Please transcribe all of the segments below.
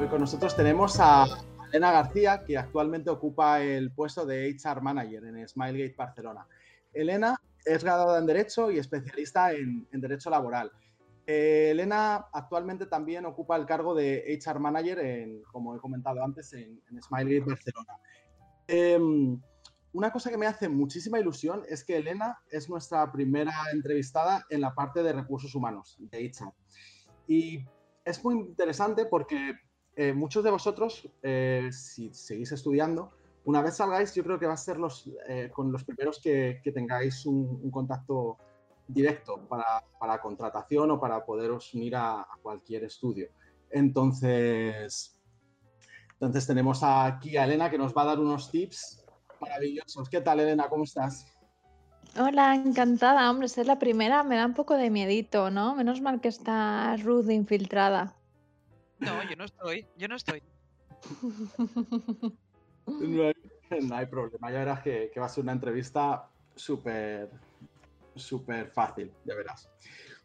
Hoy con nosotros tenemos a Elena García, que actualmente ocupa el puesto de HR Manager en Smilegate Barcelona. Elena es graduada en Derecho y especialista en, Derecho Laboral. Eh, Elena actualmente también ocupa el cargo de HR Manager, en, como he comentado antes, en, Smilegate Barcelona. Em, una cosa que me hace muchísima ilusión es que Elena es nuestra primera entrevistada en la parte de recursos humanos, de HR. Y es muy interesante porque eh, muchos de vosotros, eh, si seguís estudiando, una vez salgáis, yo creo que va a ser los, eh, con los primeros que, tengáis un, contacto directo para, para, contratación o para poderos unir a, cualquier estudio. Entonces, entonces tenemos aquí a Elena que nos va a dar unos tips maravillosos. ¿Qué tal, Elena? ¿Cómo estás? Hola, encantada. Hombre, ser la primera me da un poco de miedito, ¿no? Menos mal que está Ruth infiltrada. No, yo no estoy, yo no estoy. no, hay, problema, ya verás que, va a ser una entrevista súper, súper fácil, ya verás.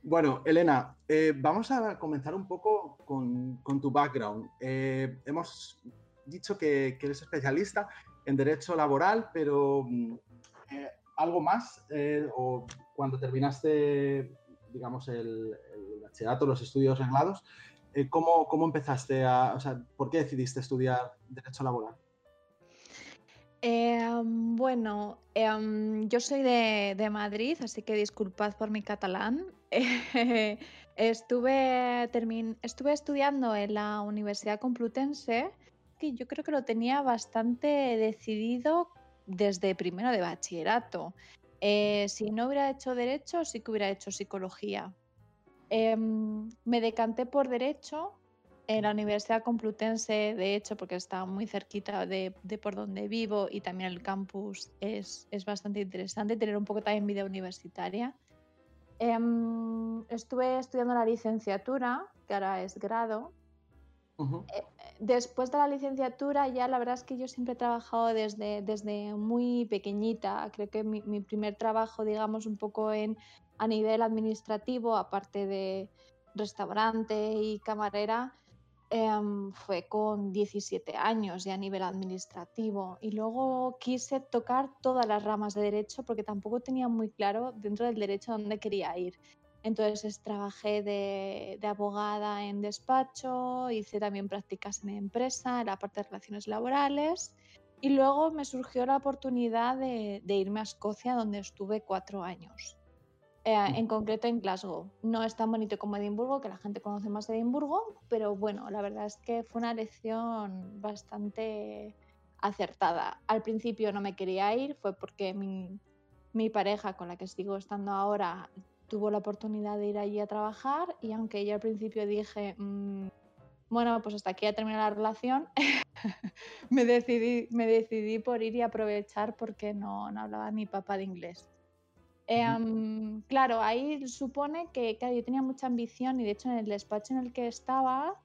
Bueno, Elena, eh, vamos a comenzar un poco con, tu background. Eh, hemos dicho que, eres especialista en derecho laboral, pero mm, eh, algo más, o cuando terminaste, digamos, el, el bachillerato, los estudios reglados, eh, ¿cómo, ¿cómo, empezaste a, o sea, por qué decidiste estudiar Derecho Laboral? Em, bueno, em, yo soy de, Madrid, así que disculpad por mi catalán. estuve, estuve estudiando en la Universidad Complutense, que yo creo que lo tenía bastante decidido desde primero de bachillerato. Eh, si no hubiera hecho derecho, sí que hubiera hecho psicología, Em, me decanté por Derecho en la Universidad Complutense, de hecho, porque está muy cerquita de, por donde vivo y también el campus es, bastante interesante tener un poco también vida universitaria. Em, estuve estudiando la licenciatura, que ahora es grado. Eh, después de la licenciatura, ya la verdad es que yo siempre he trabajado desde, desde muy pequeñita. Creo que mi, primer trabajo, digamos, un poco en a nivel administrativo, aparte de restaurante y camarera, em, fue con 17 años y a nivel administrativo. Y luego quise tocar todas las ramas de derecho porque tampoco tenía muy claro dentro del derecho dónde quería ir. Entonces trabajé de, abogada en despacho, hice también prácticas en empresa, en la parte de relaciones laborales. Y luego me surgió la oportunidad de irme a Escocia, donde estuve cuatro años. Eh, en concreto en Glasgow. No es tan bonito como Edimburgo, que la gente conoce más Edimburgo, pero bueno, la verdad es que fue una lección bastante acertada. Al principio no me quería ir, fue porque mi, pareja con la que sigo estando ahora tuvo la oportunidad de ir allí a trabajar y aunque yo al principio dije, mm, bueno, pues hasta aquí ya termina la relación, me, decidí, me decidí por ir y aprovechar porque no, no hablaba ni papá de inglés. Em, claro, ahí supone que yo tenía mucha ambición y de hecho en el despacho en el que estaba,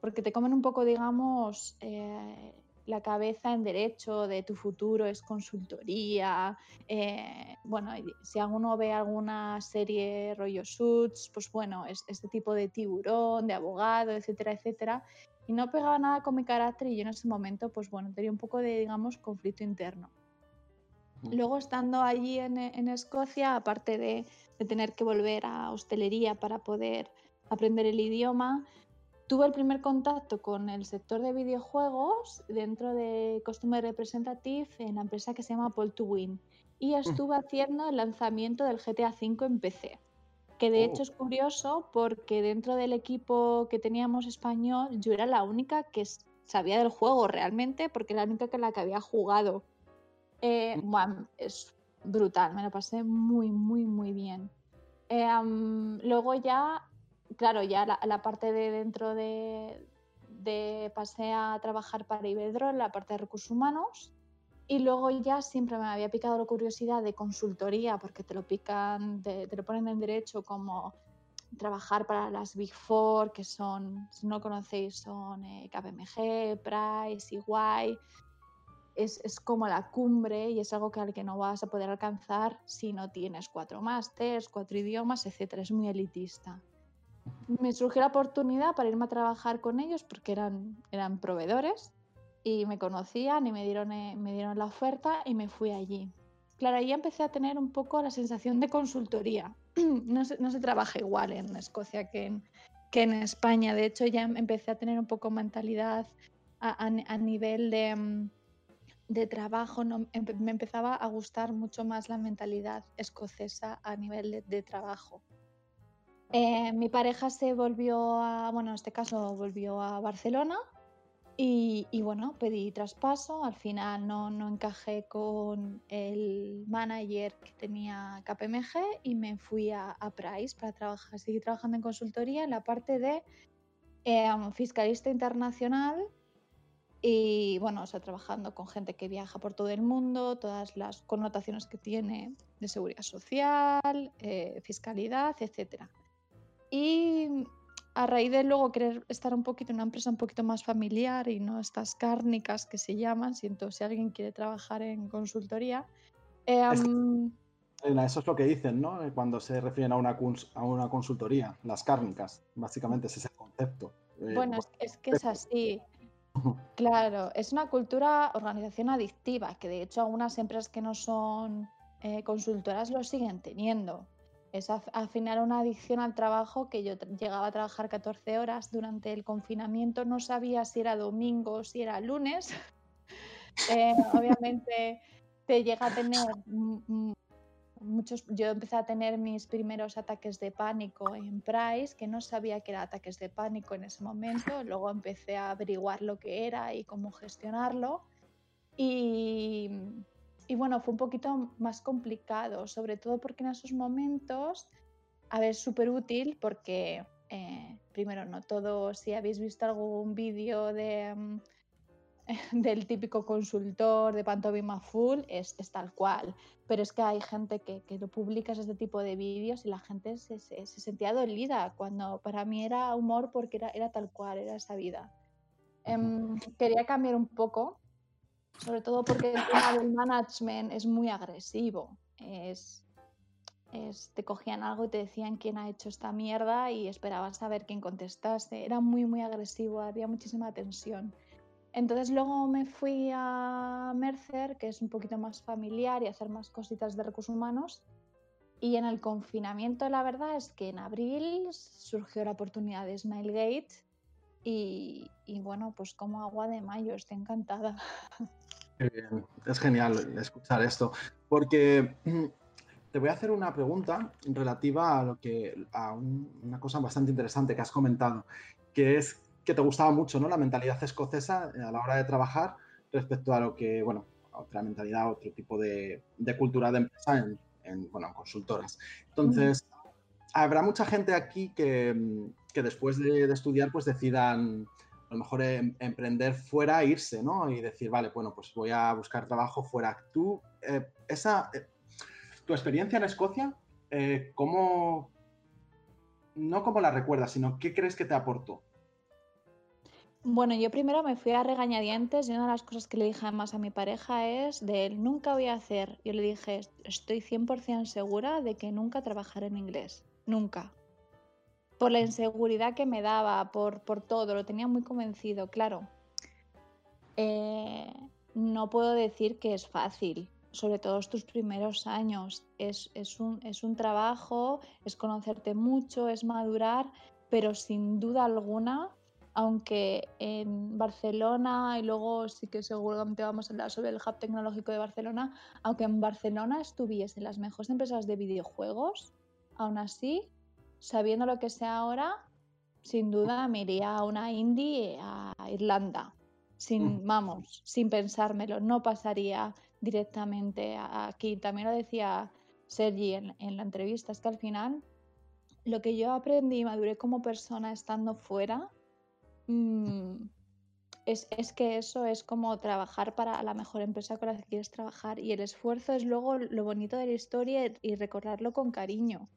porque te comen un poco, digamos, eh, la cabeza en derecho de tu futuro es consultoría. Eh, bueno, si alguno ve alguna serie rollo Suits, pues bueno, es este tipo de tiburón, de abogado, etcétera, etcétera. Y no pegaba nada con mi carácter y yo en ese momento, pues bueno, tenía un poco de, digamos, conflicto interno. Luego, estando allí en, Escocia, aparte de, tener que volver a hostelería para poder aprender el idioma, tuve el primer contacto con el sector de videojuegos dentro de Customer Representative en la empresa que se llama Paul to Win. Y mm. estuve haciendo el lanzamiento del GTA V en PC. Que de hecho oh. es curioso porque dentro del equipo que teníamos español, yo era la única que sabía del juego realmente, porque era la única que la que había jugado. Eh, es brutal, me lo pasé muy, muy, muy bien. Eh, luego ya, claro, ya la, parte de dentro de, de, pasé a trabajar para Iberdrola, la parte de recursos humanos. Y luego ya siempre me había picado la curiosidad de consultoría, porque te lo pican, te, lo ponen en derecho como trabajar para las Big Four, que son, si no conocéis, son eh, KPMG, Price, EY, es, como la cumbre y es algo que al que no vas a poder alcanzar si no tienes cuatro másters, cuatro idiomas, etc. Es muy elitista. Me surgió la oportunidad para irme a trabajar con ellos porque eran, eran proveedores y me conocían y me dieron, eh, me dieron la oferta y me fui allí. Claro, ahí empecé a tener un poco la sensación de consultoría. No se, no se trabaja igual en Escocia que en, que en España. De hecho, ya empecé a tener un poco mentalidad a, nivel de, mm, de trabajo. No, me empezaba a gustar mucho más la mentalidad escocesa a nivel de trabajo. Eh, mi pareja se volvió a, bueno, en este caso volvió a Barcelona y, bueno, pedí traspaso. Al final no, encajé con el manager que tenía KPMG y me fui a, a Price para trabajar. Seguí trabajando en consultoría en la parte de eh, fiscalista internacional y bueno, o sea, trabajando con gente que viaja por todo el mundo, todas las connotaciones que tiene de seguridad social, eh, fiscalidad, etcétera. Y a raíz de luego querer estar un poquito en una empresa un poquito más familiar y no estas cárnicas que se llaman, siento si alguien quiere trabajar en consultoría. Eh, um... Eso es lo que dicen, ¿no? Eh, cuando se refieren a una, a una consultoría, las cárnicas, básicamente ese es el concepto. Eh, bueno, es, es, que es así. Claro, es una cultura, organización adictiva, que de hecho algunas empresas que no son eh, consultoras lo siguen teniendo es al final una adicción al trabajo que yo llegaba a trabajar 14 horas durante el confinamiento, no sabía si era domingo o si era lunes. eh, obviamente te llega a tener muchos, yo empecé a tener mis primeros ataques de pánico en Price, que no sabía que era ataques de pánico en ese momento, luego empecé a averiguar lo que era y cómo gestionarlo. Y, y bueno, fue un poquito más complicado, sobre todo porque en esos momentos, a ver, súper útil porque, eh, primero, no todo, si habéis visto algún vídeo de, um, del típico consultor de pantomima full, es, es, tal cual, pero es que hay gente que, que lo publicas este tipo de vídeos y la gente se, se, se, sentía dolida, cuando para mí era humor porque era, era tal cual, era esa vida. Eh, quería cambiar un poco sobre todo porque el tema del management es muy agresivo. Es, es, te cogían algo y te decían quién ha hecho esta mierda y esperabas saber quién contestase. Era muy, muy agresivo, había muchísima tensión. Entonces luego me fui a Mercer, que es un poquito más familiar y hacer más cositas de recursos humanos. Y en el confinamiento la verdad es que en abril surgió la oportunidad de Smilegate y, y bueno, pues como agua de mayo, estoy encantada. Es genial escuchar esto, porque te voy a hacer una pregunta relativa a lo que a un, una cosa bastante interesante que has comentado, que es que te gustaba mucho, ¿no? La mentalidad escocesa a la hora de trabajar respecto a lo que, bueno, a otra mentalidad, otro tipo de, de cultura de empresa en, en, bueno, en consultoras. Entonces, mm. habrá mucha gente aquí que, que después de, estudiar, pues decidan a lo mejor em, emprender fuera, irse, ¿no? Y decir, vale, bueno, pues voy a buscar trabajo fuera. Tú, eh, esa, eh, tu experiencia en Escocia, eh, ¿cómo, no cómo la recuerdas, sino qué crees que te aportó? Bueno, yo primero me fui a regañadientes y una de las cosas que le dije además a mi pareja es de él, nunca voy a hacer, yo le dije, estoy 100% segura de que nunca trabajaré en inglés, nunca por la inseguridad que me daba, por, por todo, lo tenía muy convencido, claro. Eh, no puedo decir que es fácil, sobre todo tus primeros años. Es, es, un, es un trabajo, es conocerte mucho, es madurar, pero sin duda alguna, aunque en Barcelona, y luego sí que seguramente vamos a hablar sobre el hub tecnológico de Barcelona, aunque en Barcelona estuviese en las mejores empresas de videojuegos, aún así sabiendo lo que sé ahora, sin duda me iría a una indie a Irlanda. Sin, mm. vamos, sin pensármelo, no pasaría directamente aquí. También lo decía Sergi en, en la entrevista, es que al final lo que yo aprendí y maduré como persona estando fuera, mmm, es, es, que eso es como trabajar para la mejor empresa con la que quieres trabajar y el esfuerzo es luego lo bonito de la historia y recordarlo con cariño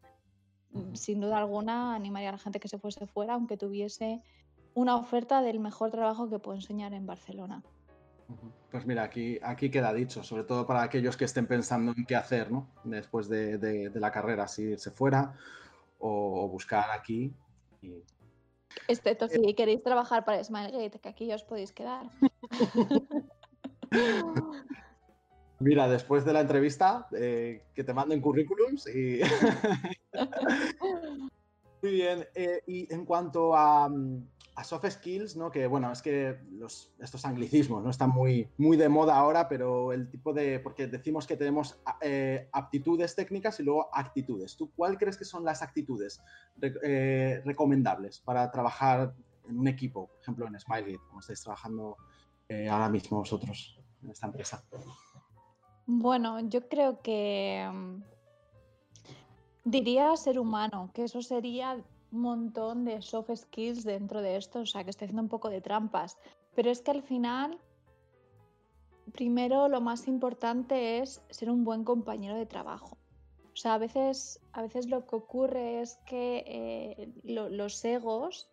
sin duda alguna animaría a la gente que se fuese fuera, aunque tuviese una oferta del mejor trabajo que puedo enseñar en Barcelona. Pues mira, aquí, aquí queda dicho, sobre todo para aquellos que estén pensando en qué hacer ¿no? después de, de, de, la carrera, si irse fuera o, o, buscar aquí, Y Excepto si queréis trabajar para Smilegate, que aquí os podéis quedar. Mira, después de la entrevista, eh, que te manden currículums y... Muy bien. eh, y en cuanto a, mm, a soft skills, ¿no? Que bueno, es que los, estos anglicismos no están muy, muy de moda ahora, pero el tipo de. Porque decimos que tenemos eh, aptitudes técnicas y luego actitudes. ¿Tú cuál crees que son las actitudes re- eh, recomendables para trabajar en un equipo? Por ejemplo, en Smilegate, como estáis trabajando eh, ahora mismo vosotros en esta empresa. Bueno, yo creo que mm, diría ser humano, que eso sería un montón de soft skills dentro de esto, o sea, que estoy haciendo un poco de trampas. Pero es que al final, primero lo más importante es ser un buen compañero de trabajo. O sea, a veces, a veces lo que ocurre es que eh, lo- los egos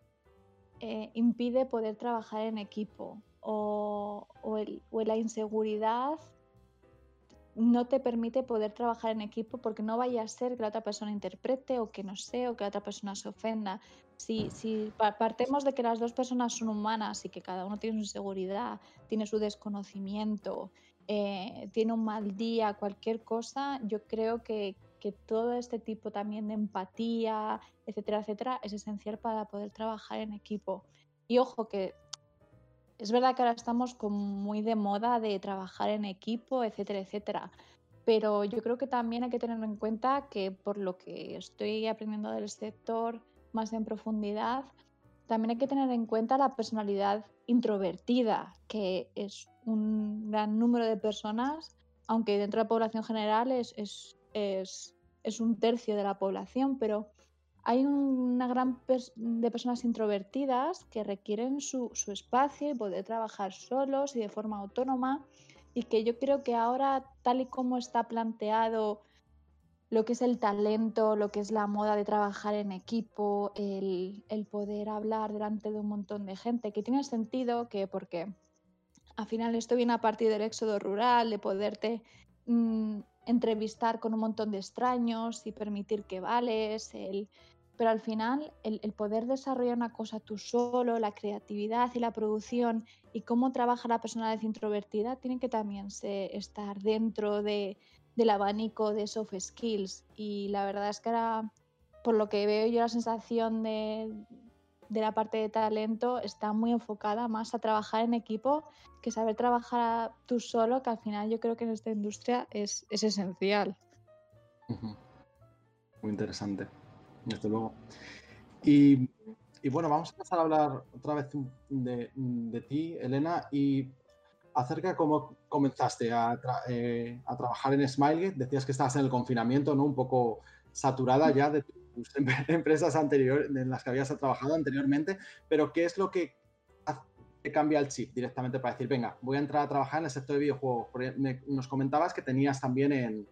eh, impide poder trabajar en equipo o, o el- o la inseguridad no te permite poder trabajar en equipo porque no vaya a ser que la otra persona interprete o que no sé o que la otra persona se ofenda. Si, si pa- partemos de que las dos personas son humanas y que cada uno tiene su inseguridad, tiene su desconocimiento, eh, tiene un mal día, cualquier cosa, yo creo que, que todo este tipo también de empatía, etcétera, etcétera, es esencial para poder trabajar en equipo. Y ojo que es verdad que ahora estamos con muy de moda de trabajar en equipo, etcétera, etcétera. Pero yo creo que también hay que tener en cuenta que por lo que estoy aprendiendo del sector más en profundidad, también hay que tener en cuenta la personalidad introvertida, que es un gran número de personas, aunque dentro de la población general es, es, un tercio de la población, pero hay una gran pers- de personas introvertidas que requieren su, su espacio y poder trabajar solos y de forma autónoma y que yo creo que ahora tal y como está planteado lo que es el talento, lo que es la moda de trabajar en equipo, el, el poder hablar delante de un montón de gente, que tiene sentido que porque al final esto viene a partir del éxodo rural, de poderte mm, entrevistar con un montón de extraños y permitir que vales, el, pero al final el, el poder desarrollar una cosa tú solo, la creatividad y la producción y cómo trabaja la personalidad introvertida tienen que también se- estar dentro de, del abanico de soft skills. Y la verdad es que ahora, por lo que veo yo, la sensación de, de la parte de talento está muy enfocada más a trabajar en equipo que saber trabajar tú solo, que al final yo creo que en esta industria es, es esencial. Ujú. Muy interesante, desde luego. Y, y bueno, vamos a pasar a hablar otra vez de, de ti, Elena, y acerca de cómo comenzaste a, eh, a trabajar en Smilegate. Decías que estabas en el confinamiento, ¿no? Un poco saturada ya de tus em- empresas anteriores, en las que habías trabajado anteriormente, pero ¿qué es lo que que cambia el chip directamente para decir, venga, voy a entrar a trabajar en el sector de videojuegos? Porque nos comentabas que tenías también en,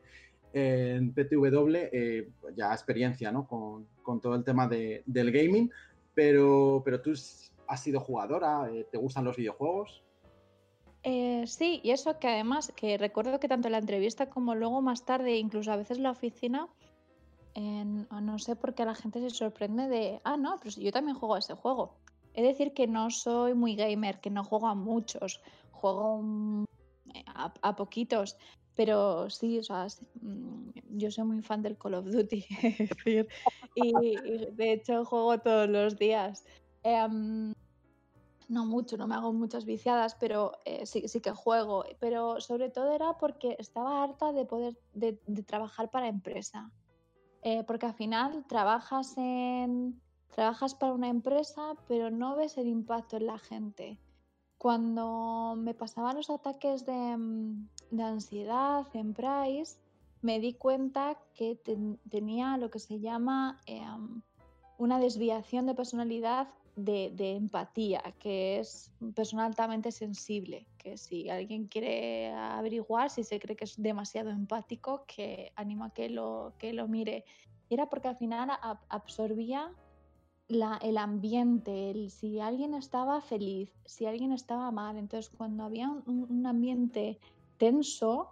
en PTW eh, ya experiencia ¿no? con, con todo el tema de- del gaming, pero, pero tú has sido jugadora, eh, ¿te gustan los videojuegos? Eh, sí, y eso que además, que recuerdo que tanto en la entrevista como luego más tarde, incluso a veces en la oficina, no sé por qué la gente se sorprende de, ah, no, si yo también juego a ese juego. Es decir, que no soy muy gamer, que no juego a muchos, juego mm, a poquitos, pero sí, o sea, mm, yo soy muy fan del Call of Duty, y, de hecho juego todos los días. Em, no mucho, no me hago muchas viciadas, pero eh, sí, que juego. Pero sobre todo era porque estaba harta de poder de, de trabajar para empresa. Eh, porque al final trabajas en trabajas para una empresa, pero no ves el impacto en la gente. Cuando me pasaban los ataques de, mm, de ansiedad en Price, me di cuenta que ten- tenía lo que se llama em, una desviación de personalidad de, de empatía, que es persona altamente sensible, que si alguien quiere averiguar si se cree que es demasiado empático, que animo a que lo, que lo mire. Era porque al final a- absorbía la- el ambiente, el, si alguien estaba feliz, si alguien estaba mal. Entonces, cuando había un, ambiente tenso,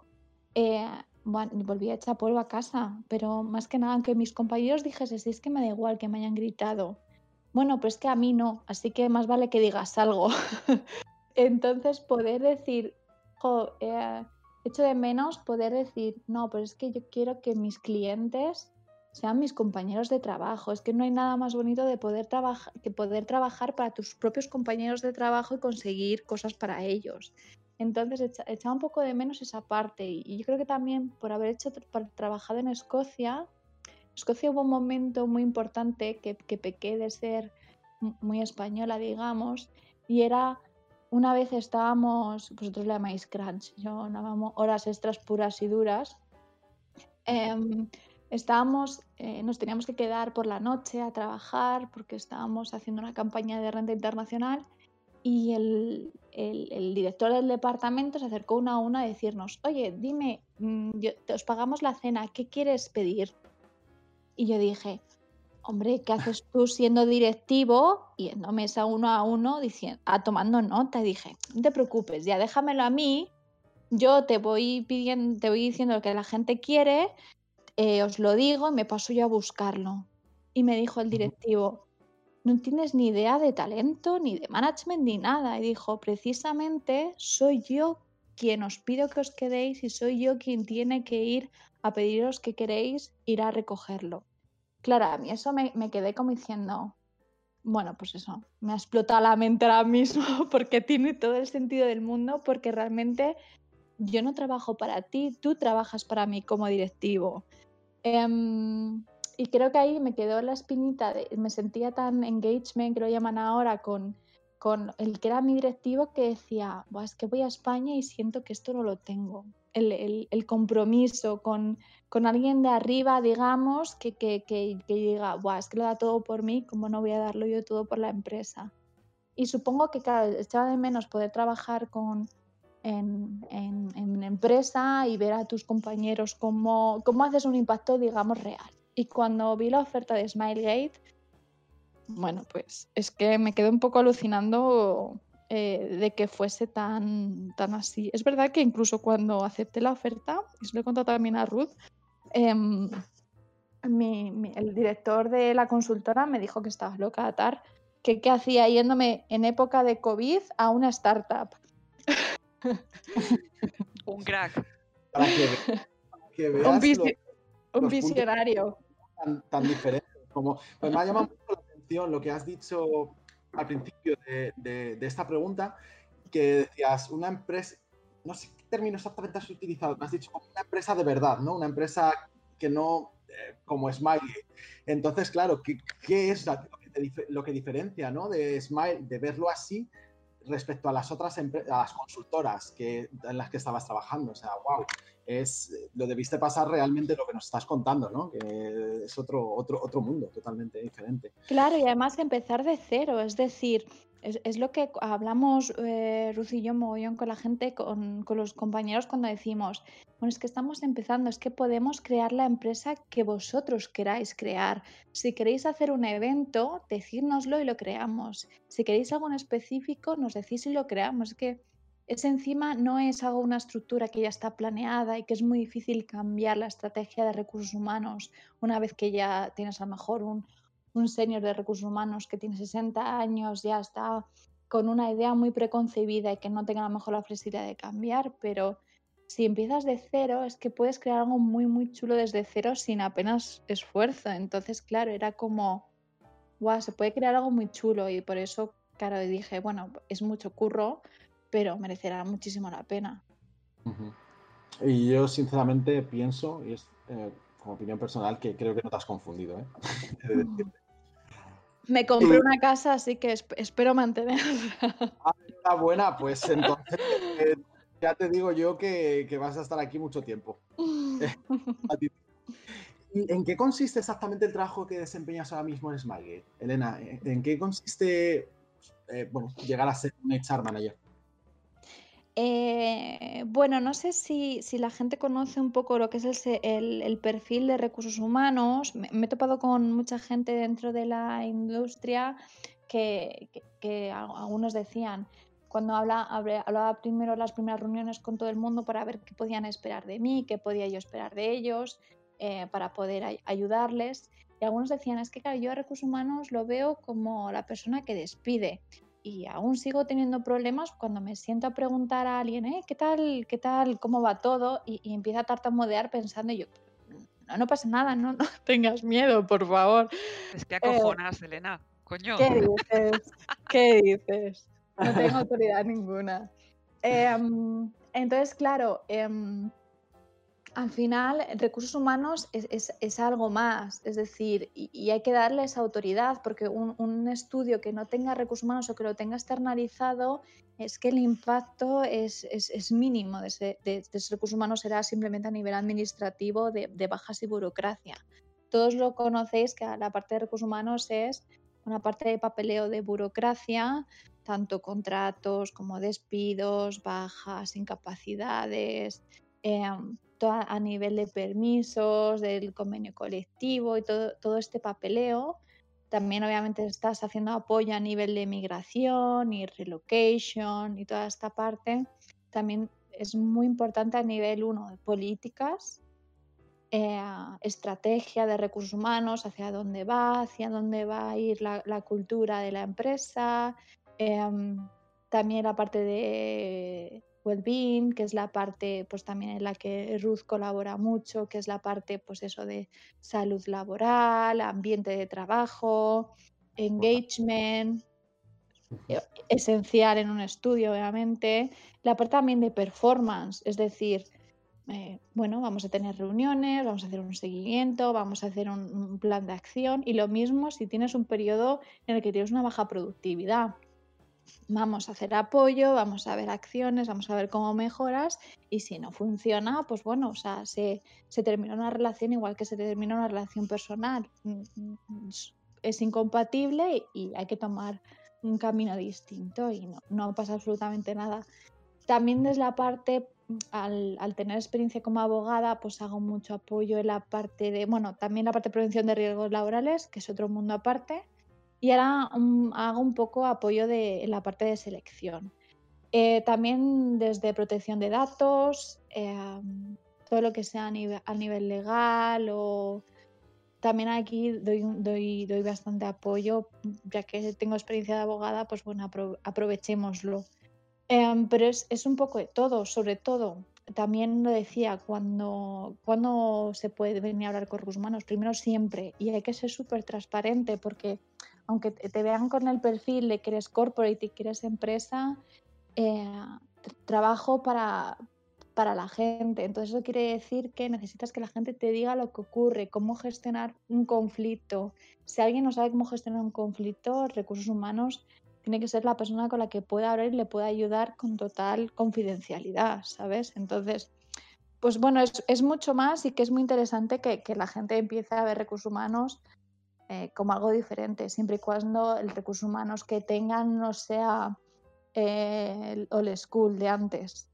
eh, bueno, volvía hecha polvo a casa, pero más que nada, aunque mis compañeros dijesen, si es que me da igual que me hayan gritado, bueno, pues que a mí no, así que más vale que digas algo. Entonces, poder decir, jo, eh, echo de menos poder decir, no, pero es que yo quiero que mis clientes sean mis compañeros de trabajo. Es que no hay nada más bonito de poder que poder trabajar para tus propios compañeros de trabajo y conseguir cosas para ellos. Entonces echaba un poco de menos esa parte y yo creo que también por haber hecho trabajado en Escocia, Escocia hubo un momento muy importante que, que pequé de ser muy española, digamos, y era una vez estábamos, vosotros le llamáis crunch, yo llamamos horas extras puras y duras. Em, estábamos, eh, nos teníamos que quedar por la noche a trabajar porque estábamos haciendo una campaña de renta internacional y el, el, director del departamento se acercó una a una a decirnos, oye, dime, mm, te os pagamos la cena, ¿qué quieres pedir? Y yo dije, hombre, ¿qué haces tú siendo directivo? Yendo mesa uno a uno, diciendo, a tomando nota. Y dije, no te preocupes, ya déjamelo a mí. Yo te voy pidiendo, te voy diciendo lo que la gente quiere, eh, os lo digo y me paso yo a buscarlo. Y me dijo el directivo, no tienes ni idea de talento, ni de management, ni nada. Y dijo, precisamente soy yo quien os pido que os quedéis y soy yo quien tiene que ir a pediros que queréis ir a recogerlo. Claro, a mí eso me, quedé como diciendo, bueno, pues eso, me ha explotado la mente ahora mismo porque tiene todo el sentido del mundo, porque realmente yo no trabajo para ti, tú trabajas para mí como directivo. Em, y creo que ahí me quedó la espinita, me sentía tan engagement, que lo llaman ahora, con, con el que era mi directivo, que decía, es que voy a España y siento que esto no lo tengo el, compromiso con, con, alguien de arriba, digamos, que, que, que, diga, es que lo da todo por mí, ¿cómo no voy a darlo yo todo por la empresa? Y supongo que, claro, echaba de menos poder trabajar con, en, en empresa y ver a tus compañeros cómo, cómo haces un impacto, digamos, real. Y cuando vi la oferta de Smilegate, bueno, pues es que me quedé un poco alucinando eh, de que fuese tan, tan así. Es verdad que incluso cuando acepté la oferta, y se lo he contado también a Ruth, em, el director de la consultora me dijo que estaba loca, Atar, que qué hacía yéndome en época de COVID a una startup. un crack. un, visionario. Tan, diferente. Como, pues me ha llamado mucho la atención lo que has dicho al principio de, esta pregunta, que decías, una empresa, no sé qué término exactamente has utilizado, me has dicho como una empresa de verdad, ¿no? Una empresa que no eh, como Smiley. Entonces, claro, ¿qué, qué es lo que, diferencia, ¿no? De Smile, de verlo así respecto a las otras a las consultoras que, en las que estabas trabajando. O sea, wow, es, lo debiste pasar realmente lo que nos estás contando, ¿no? Que es otro, otro, otro mundo totalmente diferente. Claro, y además empezar de cero, es decir, es, lo que hablamos eh, Ruth y yo mogollón con la gente, con, con, los compañeros cuando decimos, bueno, es que estamos empezando, es que podemos crear la empresa que vosotros queráis crear. Si queréis hacer un evento, decírnoslo y lo creamos. Si queréis algo en específico, nos decís y lo creamos. Es que es encima no es algo, una estructura que ya está planeada y que es muy difícil cambiar la estrategia de recursos humanos una vez que ya tienes a lo mejor un, un senior de recursos humanos que tiene 60 años, ya está con una idea muy preconcebida y que no tenga a lo mejor la flexibilidad de cambiar, pero si empiezas de cero es que puedes crear algo muy, muy chulo desde cero sin apenas esfuerzo. Entonces, claro, era como, wow, se puede crear algo muy chulo y por eso, claro, dije, bueno, es mucho curro, pero merecerá muchísimo la pena. Y yo sinceramente pienso, y es eh, como opinión personal, que creo que no te has confundido. ¿eh? Me compré una casa, así que espero mantenerla. Ah, buena, pues entonces eh, ya te digo yo que, vas a estar aquí mucho tiempo. ¿Y en qué consiste exactamente el trabajo que desempeñas ahora mismo en Smiley, Elena? ¿En qué consiste bueno, llegar a ser un HR manager? Eh, bueno, no sé si, la gente conoce un poco lo que es el, perfil de recursos humanos. Me, he topado con mucha gente dentro de la industria que, algunos decían, cuando habla, hablaba primero las primeras reuniones con todo el mundo para ver qué podían esperar de mí, qué podía yo esperar de ellos, eh, para poder ayudarles. Y algunos decían, es que claro, yo a recursos humanos lo veo como la persona que despide. Y aún sigo teniendo problemas cuando me siento a preguntar a alguien, ¿eh? ¿qué tal? ¿Qué tal? ¿Cómo va todo? Y, y empieza a tartamudear pensando yo, no, no pasa nada, no, no tengas miedo, por favor. Es que acojonas, Elena. Coño. ¿Qué dices? ¿Qué dices? No tengo autoridad ninguna. Em, entonces, claro, em, al final, recursos humanos es, es- es algo más, es decir, y, hay que darles autoridad, porque un, un estudio que no tenga recursos humanos o que lo tenga externalizado, es que el impacto es, es- mínimo de ese, de- de ese recurso humano, será simplemente a nivel administrativo de, de bajas y burocracia. Todos lo conocéis que la parte de recursos humanos es una parte de papeleo de burocracia, tanto contratos como despidos, bajas, incapacidades, em, a nivel de permisos, del convenio colectivo y todo, todo este papeleo. También obviamente estás haciendo apoyo a nivel de migración y relocation y toda esta parte. También es muy importante a nivel uno de políticas, eh, estrategia de recursos humanos, hacia dónde va, hacia dónde va a ir la, la cultura de la empresa, em, también la parte de well-being, que es la parte pues también en la que Ruth colabora mucho, que es la parte pues eso de salud laboral, ambiente de trabajo, engagement, esencial en un estudio, obviamente. La parte también de performance, es decir, eh, bueno, vamos a tener reuniones, vamos a hacer un seguimiento, vamos a hacer un, un plan de acción y lo mismo si tienes un periodo en el que tienes una baja productividad. Vamos a hacer apoyo, vamos a ver acciones, vamos a ver cómo mejoras y si no funciona, pues bueno, o sea, se, se termina una relación igual que se termina una relación personal. Mm, mm, es- incompatible y, y hay que tomar un camino distinto y no, no pasa absolutamente nada. También desde la parte, mm, al, al tener experiencia como abogada, pues hago mucho apoyo en la parte de, bueno, también la parte de prevención de riesgos laborales, que es otro mundo aparte, y ahora mm, hago un poco apoyo de, en la parte de selección. Eh, también desde protección de datos, eh, todo lo que sea a nivel, legal o también aquí doy, un- doy, doy bastante apoyo, ya que tengo experiencia de abogada, pues bueno, apro- aprovechémoslo. Em, pero es, es un poco de todo, sobre todo. También lo decía, cuando, cuando se puede venir a hablar con recursos humanos, primero siempre, y hay que ser súper transparente, porque aunque te vean con el perfil de que eres corporate y que eres empresa, eh, tr- trabajo para, para la gente. Entonces eso quiere decir que necesitas que la gente te diga lo que ocurre, cómo gestionar un conflicto. Si alguien no sabe cómo gestionar un conflicto, recursos humanos tiene que ser la persona con la que pueda hablar y le pueda ayudar con total confidencialidad, ¿sabes? Entonces, pues bueno, es, es mucho más y que es muy interesante que, que la gente empiece a ver recursos humanos eh, como algo diferente, siempre y cuando el recursos humanos que tengan no sea eh, el old school de antes.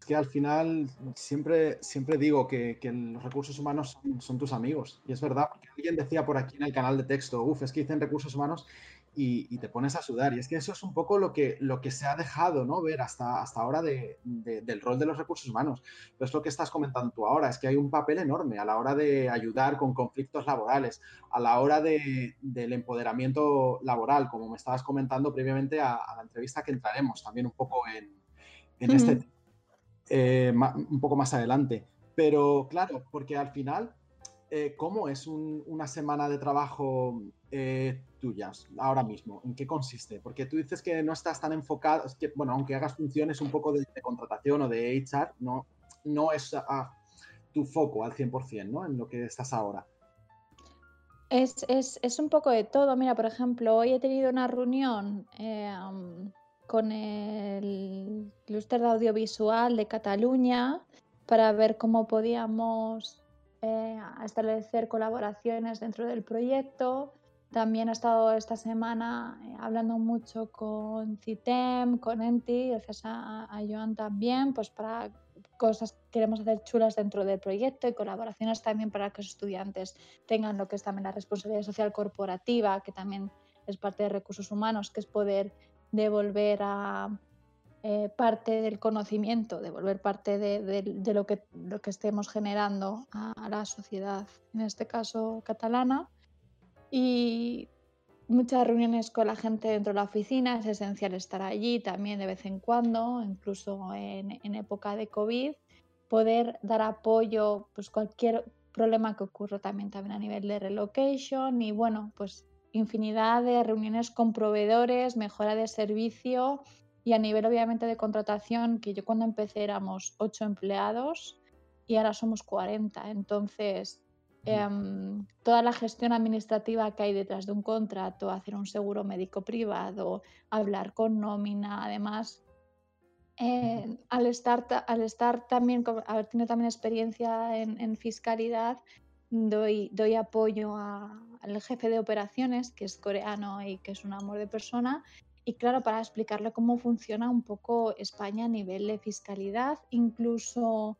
Es que al final siempre, siempre digo que, que los recursos humanos son, son tus amigos. Y es verdad, porque alguien decía por aquí en el canal de texto, uff, es que dicen recursos humanos y, y te pones a sudar. Y es que eso es un poco lo que, lo que se ha dejado ¿no? ver hasta, hasta ahora de- de- del rol de los recursos humanos. Pero es lo que estás comentando tú ahora, es que hay un papel enorme a la hora de ayudar con conflictos laborales, a la hora de- del empoderamiento laboral, como me estabas comentando previamente a, a la entrevista que entraremos también un poco en, en este eh, un poco más adelante. Pero claro, porque al final, eh, ¿cómo es un- una semana de trabajo eh, tuya ahora mismo? ¿En qué consiste? Porque tú dices que no estás tan enfocado, bueno, aunque hagas funciones un poco de, contratación o de HR, no, no es tu foco al 100%, ¿no? En lo que estás ahora. Es, es- es un poco de todo. Mira, por ejemplo, hoy he tenido una reunión am, con el clúster de audiovisual de Cataluña para ver cómo podíamos eh, establecer colaboraciones dentro del proyecto. También he estado esta semana eh, hablando mucho con CITEM, con ENTI, gracias a, Joan también, pues para cosas que queremos hacer chulas dentro del proyecto y colaboraciones también para que los estudiantes tengan lo que es también la responsabilidad social corporativa, que también es parte de recursos humanos, que es poder devolver eh, parte del conocimiento, devolver parte de, lo, que, lo que estemos generando a la sociedad, en este caso catalana. Y muchas reuniones con la gente dentro de la oficina, es esencial estar allí también de vez en cuando, incluso en, en época de COVID, poder dar apoyo, pues cualquier problema que ocurra también, también a nivel de relocation y bueno, pues infinidad de reuniones con proveedores, mejora de servicio y a nivel obviamente de contratación, que yo cuando empecé éramos 8 empleados y ahora somos 40. Entonces, em, toda la gestión administrativa que hay detrás de un contrato, hacer un seguro médico privado, hablar con nómina, además, eh, al, estar, al estar también, haber tenido también experiencia en, en fiscalidad, doy, doy apoyo al jefe de operaciones, que es coreano y que es un amor de persona. Y claro, para explicarle cómo funciona un poco España a nivel de fiscalidad, incluso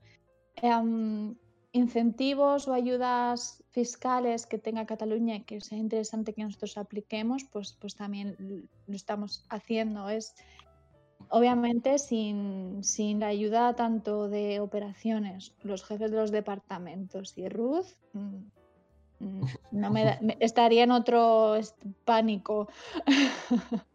em, incentivos o ayudas fiscales que tenga Cataluña y que sea interesante que nosotros apliquemos, pues, pues también lo estamos haciendo. Es, Obviamente sin, la ayuda tanto de operaciones, los jefes de los departamentos y Ruth, mm, mm, no me, estaría en otro pánico.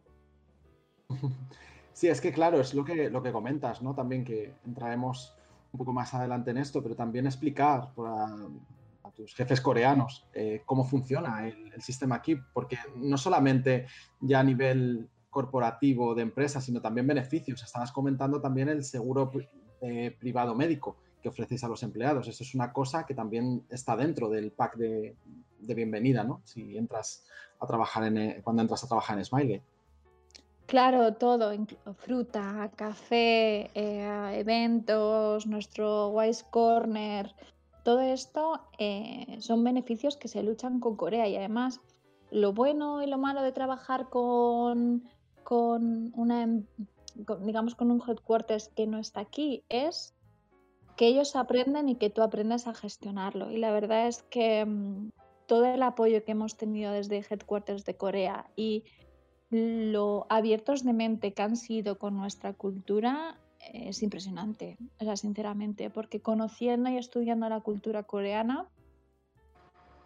Sí, es que claro, es lo que, lo que comentas, ¿no? También que entraremos un poco más adelante en esto, pero también explicar a, tus jefes coreanos eh, cómo funciona el, sistema aquí, porque no solamente ya a nivel corporativo de empresa, sino también beneficios. Estabas comentando también el seguro eh, privado médico que ofrecéis a los empleados. Eso es una cosa que también está dentro del pack de, bienvenida, ¿no? Si entras a trabajar en, eh, cuando entras a trabajar en Smiley. Claro, todo, fruta, café, eh, eventos, nuestro Wise Corner, todo esto son beneficios que se luchan con Corea y además lo bueno y lo malo de trabajar con con una, em, digamos, con un headquarters que no está aquí, es que ellos aprenden y que tú aprendas a gestionarlo. Y la verdad es que mm, todo el apoyo que hemos tenido desde headquarters de Corea y lo abiertos de mente que han sido con nuestra cultura es impresionante, o sea, sinceramente, porque conociendo y estudiando la cultura coreana,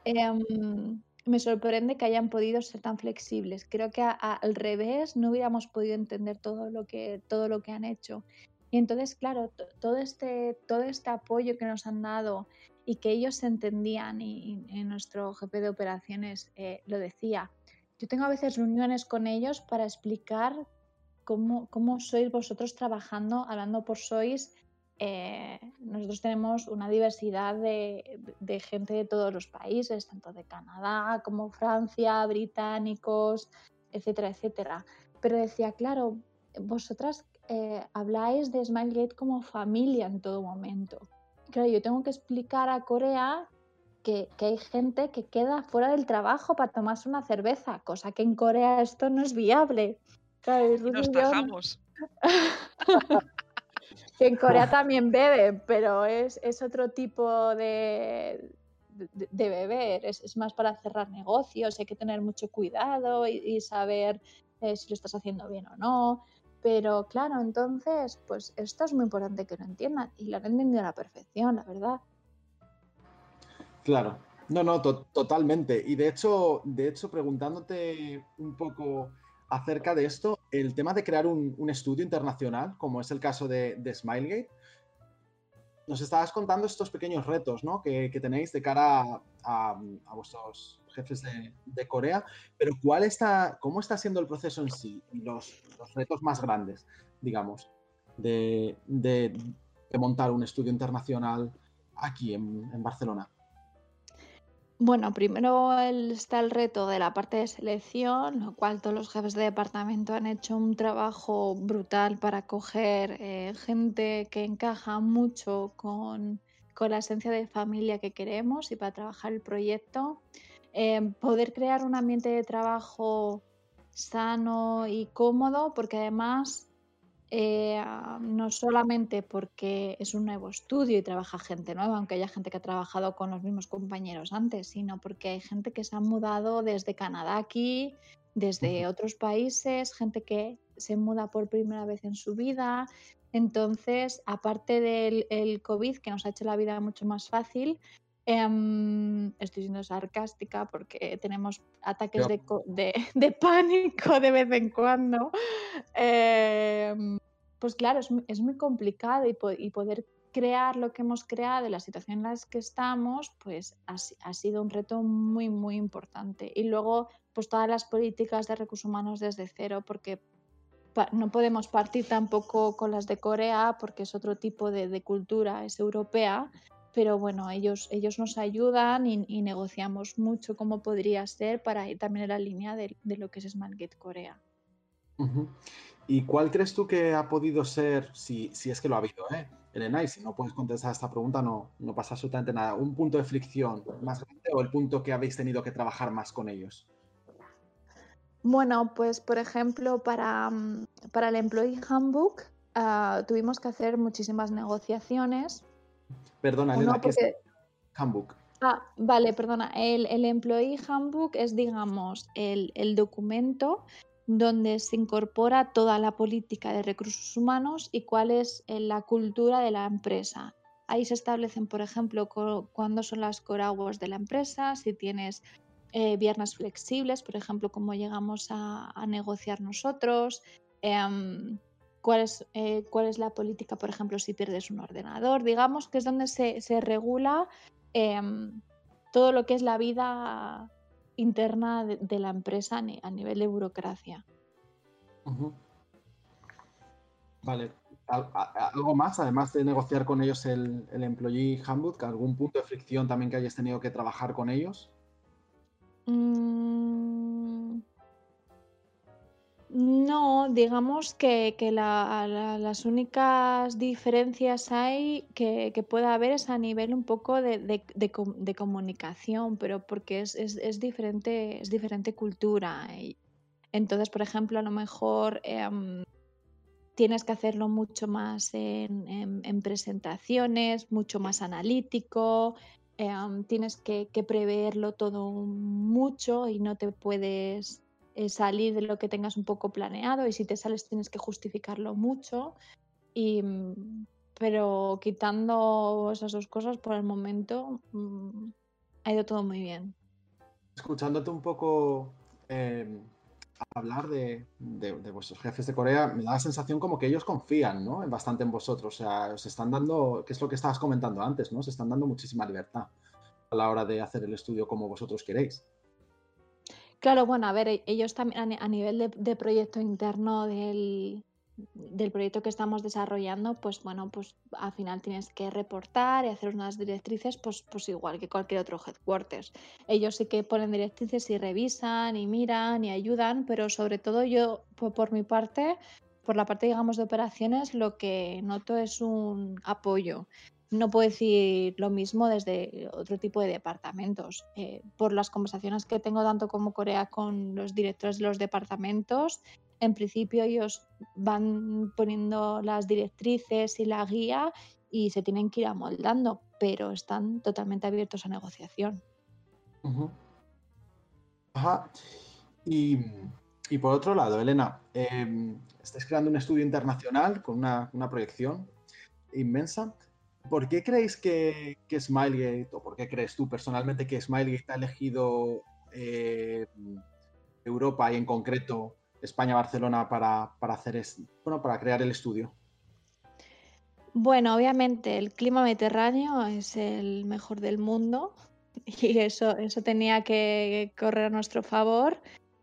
em, me sorprende que hayan podido ser tan flexibles. Creo que al revés no hubiéramos podido entender todo lo que, todo lo que han hecho. Y entonces, claro, todo este, todo este apoyo que nos han dado y que ellos entendían, y, nuestro jefe de operaciones eh, lo decía, yo tengo a veces reuniones con ellos para explicar cómo, cómo sois vosotros trabajando, hablando por sois eh, nosotros tenemos una diversidad de, gente de todos los países, tanto de Canadá como Francia, británicos, etcétera, etcétera. Pero decía, claro, vosotras eh, habláis de Smilegate como familia en todo momento. Claro, yo tengo que explicar a Corea que, hay gente que queda fuera del trabajo para tomarse una cerveza, cosa que en Corea esto no es viable. nos tajamos. que en Corea también beben, pero es, otro tipo de, de, beber, es, más para cerrar negocios, hay que tener mucho cuidado y, saber eh, si lo estás haciendo bien o no. Pero claro, entonces, pues esto es muy importante que lo entiendan y lo han entendido a la perfección, la verdad. Claro, no, no, totalmente. Y de hecho, de hecho, preguntándote un poco acerca de esto, el tema de crear un, estudio internacional, como es el caso de, Smilegate. Nos estabas contando estos pequeños retos que, tenéis de cara a, vuestros jefes de, Corea, pero ¿cuál está, ¿cómo está siendo el proceso en sí y los, retos más grandes, digamos, de, montar un estudio internacional aquí en Barcelona? Bueno, primero está el reto de la parte de selección, lo cual todos los jefes de departamento han hecho un trabajo brutal para coger eh, gente que encaja mucho con, la esencia de familia que queremos y para trabajar el proyecto. Eh, poder crear un ambiente de trabajo sano y cómodo, porque además eh, no solamente porque es un nuevo estudio y trabaja gente nueva, aunque haya gente que ha trabajado con los mismos compañeros antes, sino porque hay gente que se ha mudado desde Canadá aquí, desde otros países, gente que se muda por primera vez en su vida. Entonces, aparte del el COVID, que nos ha hecho la vida mucho más fácil, em, estoy siendo sarcástica porque tenemos ataques de, de, pánico de vez en cuando. Em, pues claro, es, muy complicado y, y, poder crear lo que hemos creado, la situación en la que estamos, pues ha, ha, sido un reto muy, muy importante. Y luego, pues todas las políticas de recursos humanos desde cero, porque no podemos partir tampoco con las de Corea, porque es otro tipo de, cultura, es europea. Pero bueno, ellos, ellos nos ayudan y, negociamos mucho cómo podría ser para ir también en la línea de, lo que es SmartGate Corea. ¿Y cuál crees tú que ha podido ser, si, si es que lo ha habido, ¿eh? Elena, y si no puedes contestar esta pregunta, no, no pasa absolutamente nada. ¿Un punto de fricción más grande o el punto que habéis tenido que trabajar más con ellos? Bueno, pues por ejemplo, para, mm, para el Employee Handbook uh, tuvimos que hacer muchísimas negociaciones. Perdona, Elena, ¿qué es Handbook? Ah, vale, perdona. El, el Employee Handbook es, digamos, el, el documento donde se incorpora toda la política de recursos humanos y cuál es eh, la cultura de la empresa. Ahí se establecen, por ejemplo, cuándo son las core hours de la empresa, si tienes eh, viernes flexibles, por ejemplo, cómo llegamos a, negociar nosotros, em, cuál, es, eh, cuál es la política, por ejemplo, si pierdes un ordenador. Digamos que es donde se, regula em, todo lo que es la vida interna de, la empresa a nivel de burocracia. Vale. ¿Algo más, además de negociar con ellos el, el Employee Handbook? ¿Algún punto de fricción también que hayas tenido que trabajar con ellos? Mm. No, digamos que, las únicas diferencias hay que, pueda haber es a nivel un poco de, comunicación, pero porque es, diferente, es diferente cultura. Entonces, por ejemplo, a lo mejor em, tienes que hacerlo mucho más en presentaciones, mucho más analítico, Em, tienes que, preverlo todo mucho y no te puedes eh, salir de lo que tengas un poco planeado y si te sales tienes que justificarlo mucho. Y, mm, pero quitando esas dos cosas por el momento mm, ha ido todo muy bien. Escuchándote un poco em, hablar de, vuestros jefes de Corea, me da la sensación como que ellos confían ¿no? bastante en vosotros. O sea, os están dando, que es lo que estabas comentando antes, ¿no? Os están dando muchísima libertad a la hora de hacer el estudio como vosotros queréis. Claro, bueno, a ver, e-, ellos también a nivel de proyecto interno del, del proyecto que estamos desarrollando, pues bueno, pues al final tienes que reportar y hacer unas directrices, pues, pues igual que cualquier otro headquarters. Ellos sí que ponen directrices y revisan y miran y ayudan, pero sobre todo yo, por, mi parte, por la parte, digamos, de operaciones, lo que noto es un apoyo. No puedo decir lo mismo desde otro tipo de departamentos. Eh, por las conversaciones que tengo tanto como Corea con los directores de los departamentos, en principio ellos van poniendo las directrices y la guía y se tienen que ir amoldando, pero están totalmente abiertos a negociación. Ajá. Y, por otro lado, Elena, eh, estáis creando un estudio internacional con una, proyección inmensa. ¿Por qué creéis que, que, Smilegate, o por qué crees tú personalmente que Smilegate ha elegido eh, Europa y en concreto España-Barcelona para, hacer bueno, para crear el estudio? Bueno, obviamente el clima mediterráneo es el mejor del mundo y eso, eso tenía que correr a nuestro favor.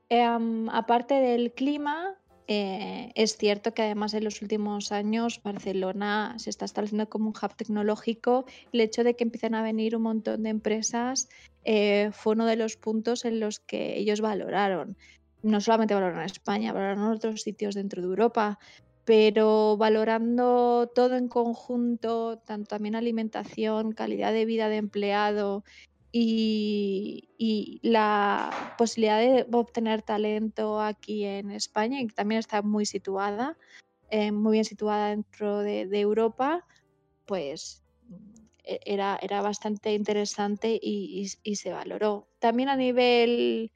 Em, aparte del clima, eh, es cierto que además en los últimos años Barcelona se está estableciendo como un hub tecnológico. El hecho de que empiecen a venir un montón de empresas eh, fue uno de los puntos en los que ellos valoraron no solamente valoran España, valoran otros sitios dentro de Europa, pero valorando todo en conjunto, tanto también alimentación, calidad de vida de empleado y, la posibilidad de obtener talento aquí en España, que también está muy situada, eh, muy bien situada dentro de, Europa, pues e, era, era bastante interesante y, y, se valoró. También a nivel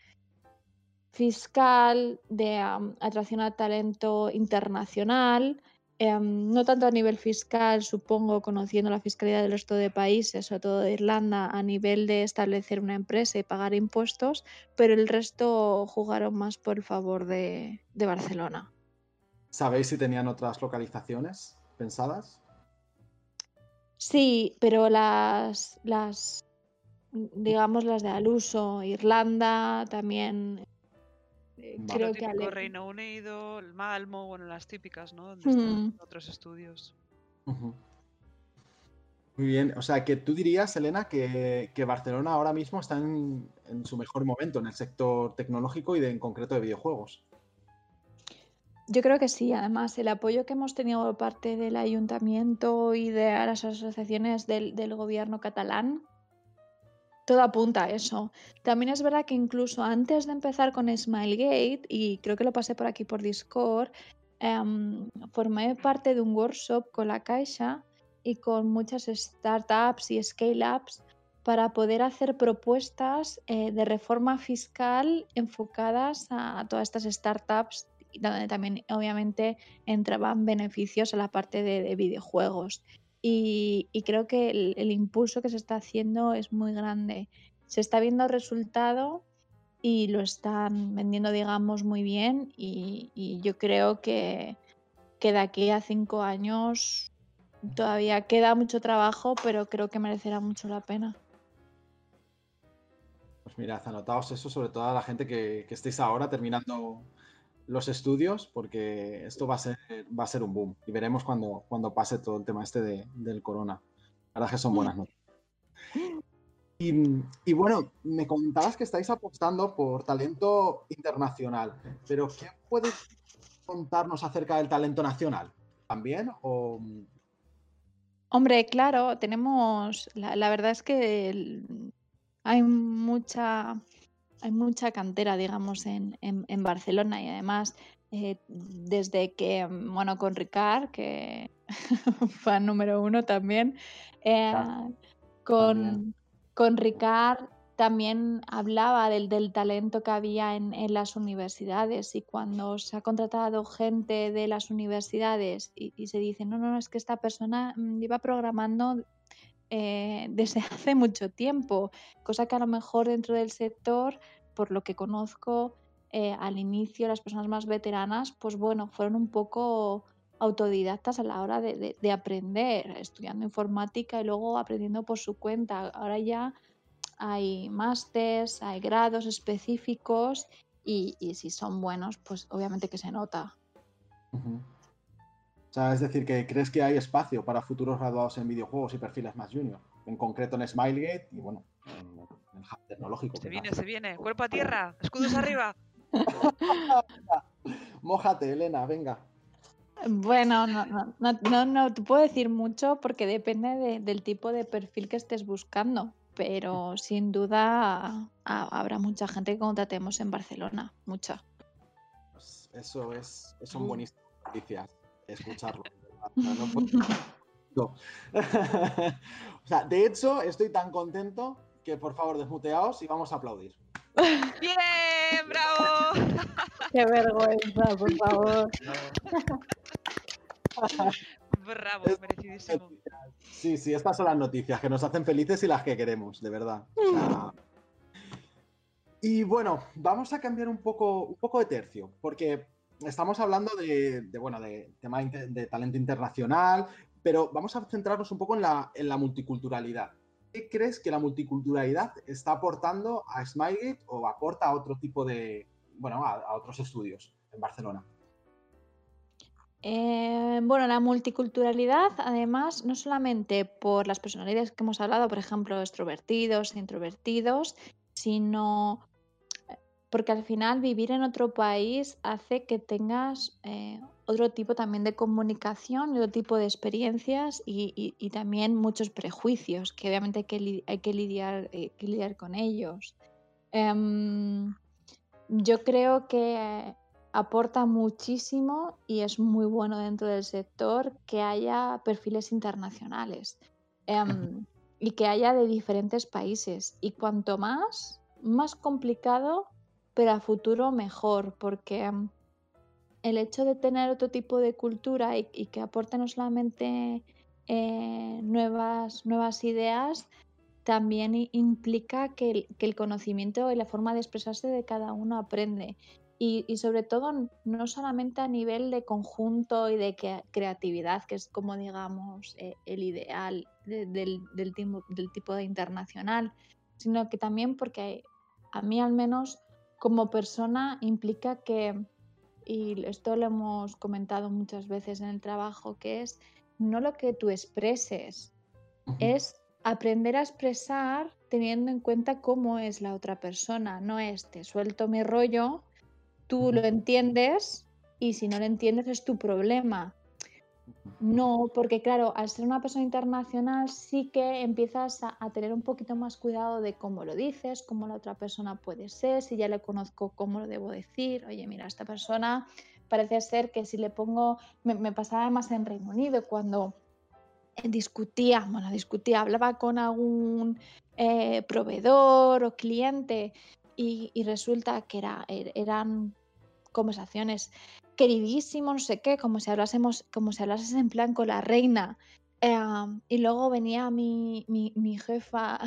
fiscal, de atracción al talento internacional, em, no tanto a nivel fiscal, supongo, conociendo la fiscalidad del resto de países, sobre todo de Irlanda, a nivel de establecer una empresa y pagar impuestos, pero el resto jugaron más por el favor de, de Barcelona. ¿Sabéis si tenían otras localizaciones pensadas? Sí, pero las, las digamos, las de Aluso, Irlanda, también eh, creo que Ale... Reino Unido, el Malmo, bueno, las típicas, ¿no? Donde están mm. otros estudios. Muy bien, o sea, que tú dirías, Elena, que, Barcelona ahora mismo está en, su mejor momento en el sector tecnológico y de, en concreto de videojuegos. Yo creo que sí, además el apoyo que hemos tenido por parte del ayuntamiento y de las asociaciones del, del gobierno catalán todo apunta a eso. También es verdad que incluso antes de empezar con Smilegate, y creo que lo pasé por aquí por Discord, em, formé parte de un workshop con la Caixa y con muchas startups y scale-ups para poder hacer propuestas eh, de reforma fiscal enfocadas a, todas estas startups, donde también obviamente entraban beneficios a la parte de videojuegos y, creo que el, impulso que se está haciendo es muy grande. Se está viendo resultado y lo están vendiendo, digamos, muy bien y, yo creo que, que de aquí a cinco años todavía queda mucho trabajo, pero creo que merecerá mucho la pena. Pues mirad, anotaos eso, sobre todo a la gente que, que estéis ahora terminando los estudios porque esto va a ser, va a ser un boom y veremos cuando, cuando pase todo el tema este de, del corona. La verdad que son buenas noticias. Y, bueno, me comentabas que estáis apostando por talento internacional, pero ¿qué puedes contarnos acerca del talento nacional? ¿También? O... Hombre, claro, tenemos, la, la verdad es que hay mucha hay mucha cantera, digamos, en, en, Barcelona y además eh, desde que, bueno, con Ricard, que fue número uno también, eh, con, con Ricard también hablaba del, del, talento que había en, en, las universidades y cuando se ha contratado gente de las universidades y, y, se dice, no, no, es que esta persona mm, lleva programando eh, desde hace mucho tiempo, cosa que a lo mejor dentro del sector, por lo que conozco eh, al inicio, las personas más veteranas, pues bueno, fueron un poco autodidactas a la hora de, aprender, estudiando informática y luego aprendiendo por su cuenta. Ahora ya hay másters, hay grados específicos y, si son buenos, pues obviamente que se nota. O sea, es decir, que crees que hay espacio para futuros graduados en videojuegos y perfiles más junior, en concreto en Smilegate y bueno, en, el hub tecnológico. Se viene, se viene, cuerpo a tierra, escudos arriba. Mójate, Elena, venga. Bueno, no, no, no, no, te puedo decir mucho porque depende del tipo de perfil que estés buscando, pero sin duda habrá mucha gente que contratemos en Barcelona, mucha. Pues eso es, son mm. buenísimas noticias escucharlo. o sea, de hecho, estoy tan contento que por favor desmuteaos y vamos a aplaudir. ¡Bien! ¡Bravo! ¡Qué vergüenza, por favor! Bravo, merecidísimo. Sí, sí, estas son las noticias que nos hacen felices y las que queremos, de verdad. y bueno, vamos a cambiar un poco, un poco de tercio, porque estamos hablando de, bueno, de tema de talento internacional, pero vamos a centrarnos un poco en la, en la multiculturalidad. ¿Qué crees que la multiculturalidad está aportando a Smilegate o aporta a otro tipo de, bueno, a, otros estudios en Barcelona? Eh, bueno, la multiculturalidad, además, no solamente por las personalidades que hemos hablado, por ejemplo, extrovertidos, introvertidos, sino porque al final vivir en otro país hace que tengas eh, otro tipo también de comunicación, otro tipo de experiencias y, también muchos prejuicios que obviamente hay que, hay que, lidiar, eh, que lidiar, con ellos. Em, yo creo que aporta muchísimo y es muy bueno dentro del sector que haya perfiles internacionales em, y que haya de diferentes países. Y cuanto más, más complicado pero a futuro mejor, porque mm, el hecho de tener otro tipo de cultura y, que aporte no solamente eh, nuevas, ideas, también implica que el, conocimiento y la forma de expresarse de cada uno aprende. Y, sobre todo, no solamente a nivel de conjunto y de creatividad, que es como digamos eh, el ideal del, del, tipo de internacional, sino que también porque a mí al menos como persona implica que, y esto lo hemos comentado muchas veces en el trabajo, que es no lo que tú expreses, es aprender a expresar teniendo en cuenta cómo es la otra persona. No es te suelto mi rollo, tú lo entiendes y si no lo entiendes es tu problema. No, porque claro, al ser una persona internacional sí que empiezas a, tener un poquito más cuidado de cómo lo dices, cómo la otra persona puede ser, si ya le conozco, cómo lo debo decir. Oye, mira, esta persona parece ser que si le pongo, me, pasaba más en Reino Unido cuando discutía, bueno, discutía, hablaba con algún eh, proveedor o cliente y, resulta que era, er, eran conversaciones queridísimos, no sé qué, como si hablásemos, como si hablases en plan con la reina. Em, y luego venía mi, mi, jefa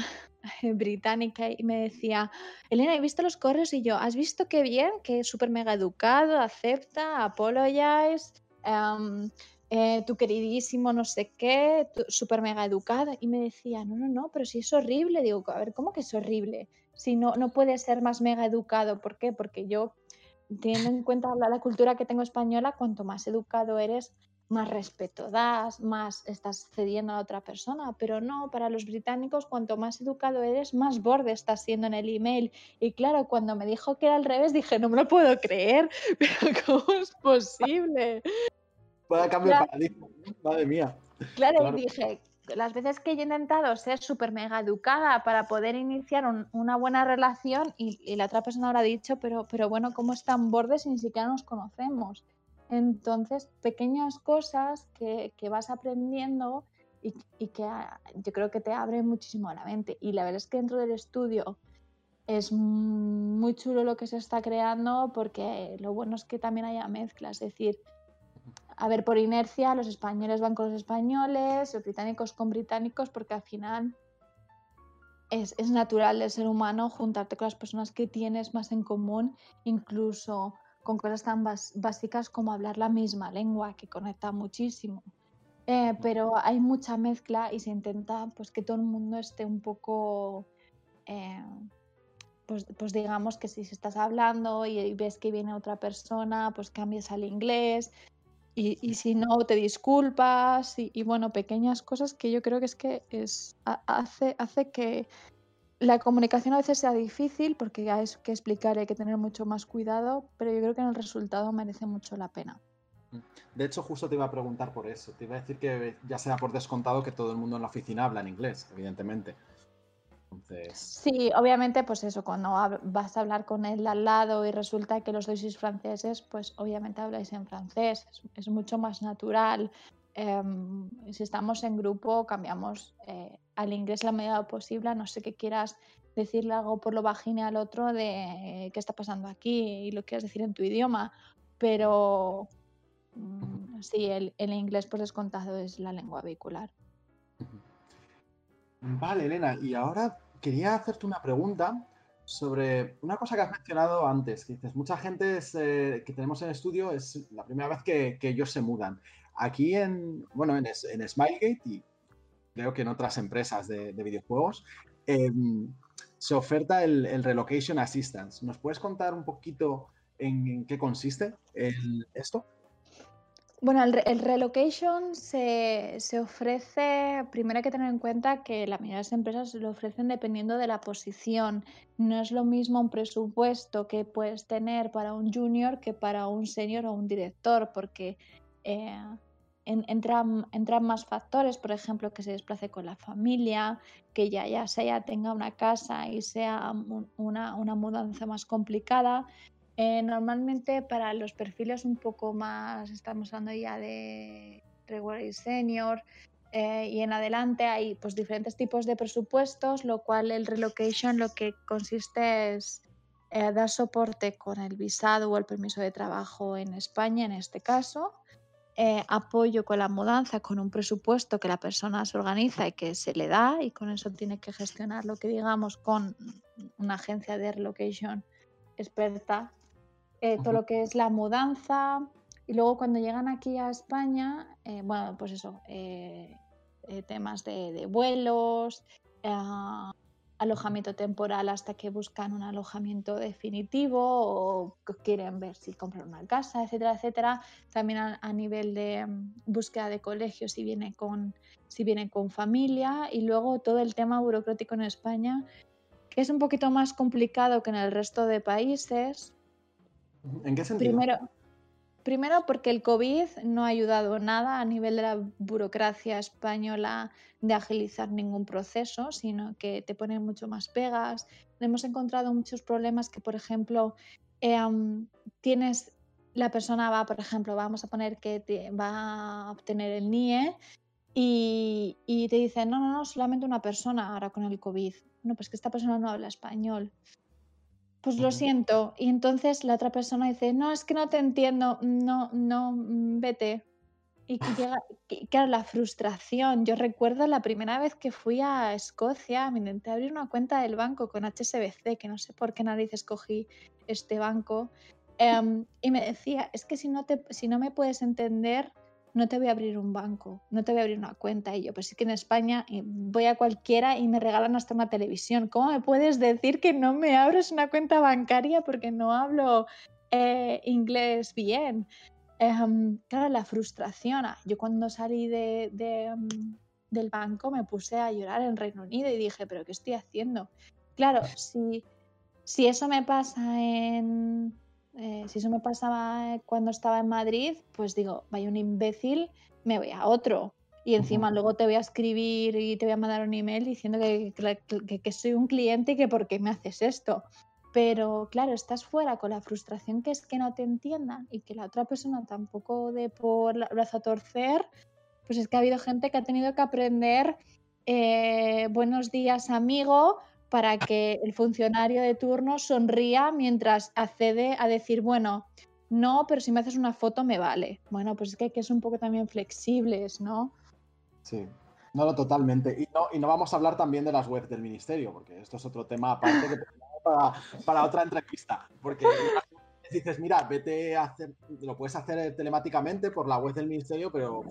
británica y me decía, Elena, he visto los correos y yo, ¿has visto qué bien? Que es súper mega educado, acepta, apologize. Um, eh, tu queridísimo no sé qué, súper mega educada. Y me decía, no, no, no, pero si es horrible. Digo, a ver, ¿cómo que es horrible? Si no, no puede ser más mega educado. ¿Por qué? Porque yo, teniendo en cuenta la, cultura que tengo española, cuanto más educado eres, más respeto das, más estás cediendo a otra persona, pero no, para los británicos cuanto más educado eres, más borde estás siendo en el email. Y claro, cuando me dijo que era al revés, dije, no me lo puedo creer, pero ¿cómo es posible? Puede cambiar claro. paradigma, madre mía. Claro, y dije, las veces que he intentado ser súper mega educada para poder iniciar una buena relación y, la otra persona habrá dicho, pero, pero bueno, ¿cómo están bordes si ni siquiera nos conocemos? Entonces, pequeñas cosas que, que vas aprendiendo y, y, que ah, yo creo que te abren muchísimo la mente. Y la verdad es que dentro del estudio es muy chulo lo que se está creando porque lo bueno es que también haya mezclas, es decir, a ver, por inercia, los españoles van con los españoles, los británicos con británicos, porque al final es, natural del ser humano juntarte con las personas que tienes más en común, incluso con cosas tan básicas como hablar la misma lengua, que conecta muchísimo. Eh, pero hay mucha mezcla y se intenta pues, que todo el mundo esté un poco, eh, pues, pues, digamos que si estás hablando y ves que viene otra persona, pues cambies al inglés, y, si no, te disculpas y, bueno, pequeñas cosas que yo creo que es que es, hace, hace que la comunicación a veces sea difícil porque hay que explicar y hay que tener mucho más cuidado, pero yo creo que en el resultado merece mucho la pena. Mm. De hecho, justo te iba a preguntar por eso. Te iba a decir que ya sea por descontado que todo el mundo en la oficina habla en inglés, evidentemente. Sí, obviamente, pues eso, cuando vas a hablar con él al lado y resulta que los dos sois franceses, pues obviamente habláis en francés, es, mucho más natural. Em, si estamos en grupo, cambiamos eh, al inglés la medida posible, no sé qué quieras decirle algo por lo bajine al otro de qué está pasando aquí y lo quieras decir en tu idioma, pero mm, sí, el, el inglés por descontado es la lengua vehicular. Vale, Elena, y ahora quería hacerte una pregunta sobre una cosa que has mencionado antes, que dices, mucha gente eh, que tenemos en estudio es la primera vez que, ellos se mudan. Aquí en, bueno, en, Smilegate y creo que en otras empresas de, videojuegos, em, se oferta el, Relocation Assistance. ¿Nos puedes contar un poquito en, qué consiste esto? Bueno, el, relocation se, ofrece, primero hay que tener en cuenta que la mayoría de las empresas lo ofrecen dependiendo de la posición. No es lo mismo un presupuesto que puedes tener para un junior que para un senior o un director, porque eh, entran, entran, más factores, por ejemplo, que se desplace con la familia, que ya, ya sea tenga una casa y sea una, una mudanza más complicada. Eh, normalmente para los perfiles un poco más, estamos hablando ya de regular y senior, eh, y en adelante hay pues diferentes tipos de presupuestos, lo cual el relocation lo que consiste es eh, dar soporte con el visado o el permiso de trabajo en España, en este caso. Eh, apoyo con la mudanza, con un presupuesto que la persona se organiza y que se le da, y con eso tiene que gestionar lo que digamos con una agencia de relocation experta, eh, todo lo que es la mudanza. Y luego cuando llegan aquí a España, bueno, pues eso, temas de, de vuelos, alojamiento temporal hasta que buscan un alojamiento definitivo o quieren ver si compran una casa, etcétera, etcétera. También a, nivel de mm, búsqueda de colegios si viene con si viene con familia y luego todo el tema burocrático en España que es un poquito más complicado que en el resto de países. ¿En qué sentido? Primero, Primero porque el COVID no ha ayudado nada a nivel de la burocracia española de agilizar ningún proceso, sino que te ponen mucho más pegas. Hemos encontrado muchos problemas que, por ejemplo, em, tienes, la persona va, por ejemplo, vamos a poner que va a obtener el NIE y, y te dicen, no, no, no, solamente una persona ahora con el COVID. No, pues que esta persona no habla español pues lo siento. Y entonces la otra persona dice, no, es que no te entiendo, no, no, mm, vete. Y llega, claro, la frustración. Yo recuerdo la primera vez que fui a Escocia, me intenté abrir una cuenta del banco con HSBC, que no sé por qué narices escogí este banco, em, y me decía, es que si no, te, si no me puedes entender, no te voy a abrir un banco, no te voy a abrir una cuenta. Y yo, pues sí que en España eh, voy a cualquiera y me regalan hasta una televisión. ¿Cómo me puedes decir que no me abres una cuenta bancaria porque no hablo eh, inglés bien? Em, claro, la frustración. Ah, yo cuando salí de, em, del banco me puse a llorar en Reino Unido y dije, pero ¿qué estoy haciendo? Claro, si, si eso me pasa en, eh, si eso me pasaba cuando estaba en Madrid, pues digo, vaya un imbécil, me voy a otro. Y encima luego te voy a escribir y te voy a mandar un email diciendo que, que, soy un cliente y que por qué me haces esto. Pero claro, estás fuera con la frustración que es que no te entiendan y que la otra persona tampoco de por el brazo a torcer, pues es que ha habido gente que ha tenido que aprender eh, buenos días amigo para que el funcionario de turno sonría mientras accede a decir, bueno, no, pero si me haces una foto me vale. Bueno, pues es que hay que ser un poco también flexibles, ¿no? Sí, no, no, totalmente. Y no, y no vamos a hablar también de las webs del ministerio, porque esto es otro tema aparte que para, para otra entrevista. Porque dices, mira, vete a hacer, lo puedes hacer telemáticamente por la web del ministerio, pero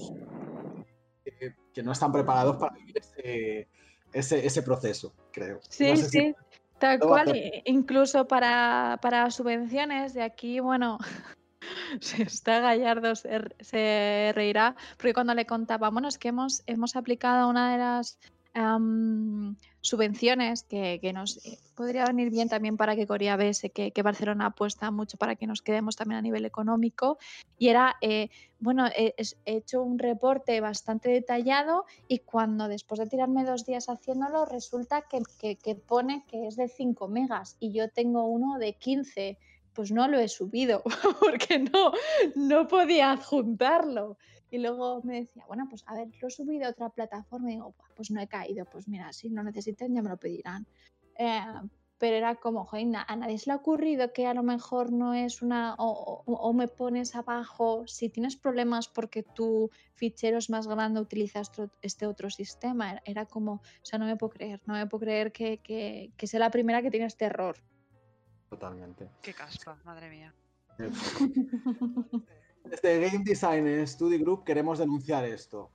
eh, que no están preparados para vivir ese ese, proceso, creo. Sí, sí. Tal cual, incluso para, para, subvenciones, de aquí, bueno, si está Gallardo se, reirá, porque cuando le contaba, bueno, es que hemos, hemos aplicado una de las subvenciones que, nos eh, podría venir bien también para que Corea viese que, Barcelona apuesta mucho para que nos quedemos también a nivel económico. Y era, eh, bueno, he, hecho un reporte bastante detallado y cuando después de tirarme dos días haciéndolo, resulta que, que pone que es de 5 megas y yo tengo uno de 15 pues no lo he subido porque no, no podía adjuntarlo. Y luego me decía, bueno, pues a ver, lo he subido a otra plataforma y digo, pues no he caído, pues mira, si no necesitan ya me lo pedirán. Eh, pero era como, joder, a nadie se le ha ocurrido que a lo mejor no es una, o, me pones abajo, si tienes problemas porque tu fichero es más grande, utilizas este otro sistema. Era como, o sea, no me puedo creer, no me puedo creer que, que, que sea la primera que tiene este error. Totalmente. Qué caspa, madre mía. Desde Game Design Study Group queremos denunciar esto.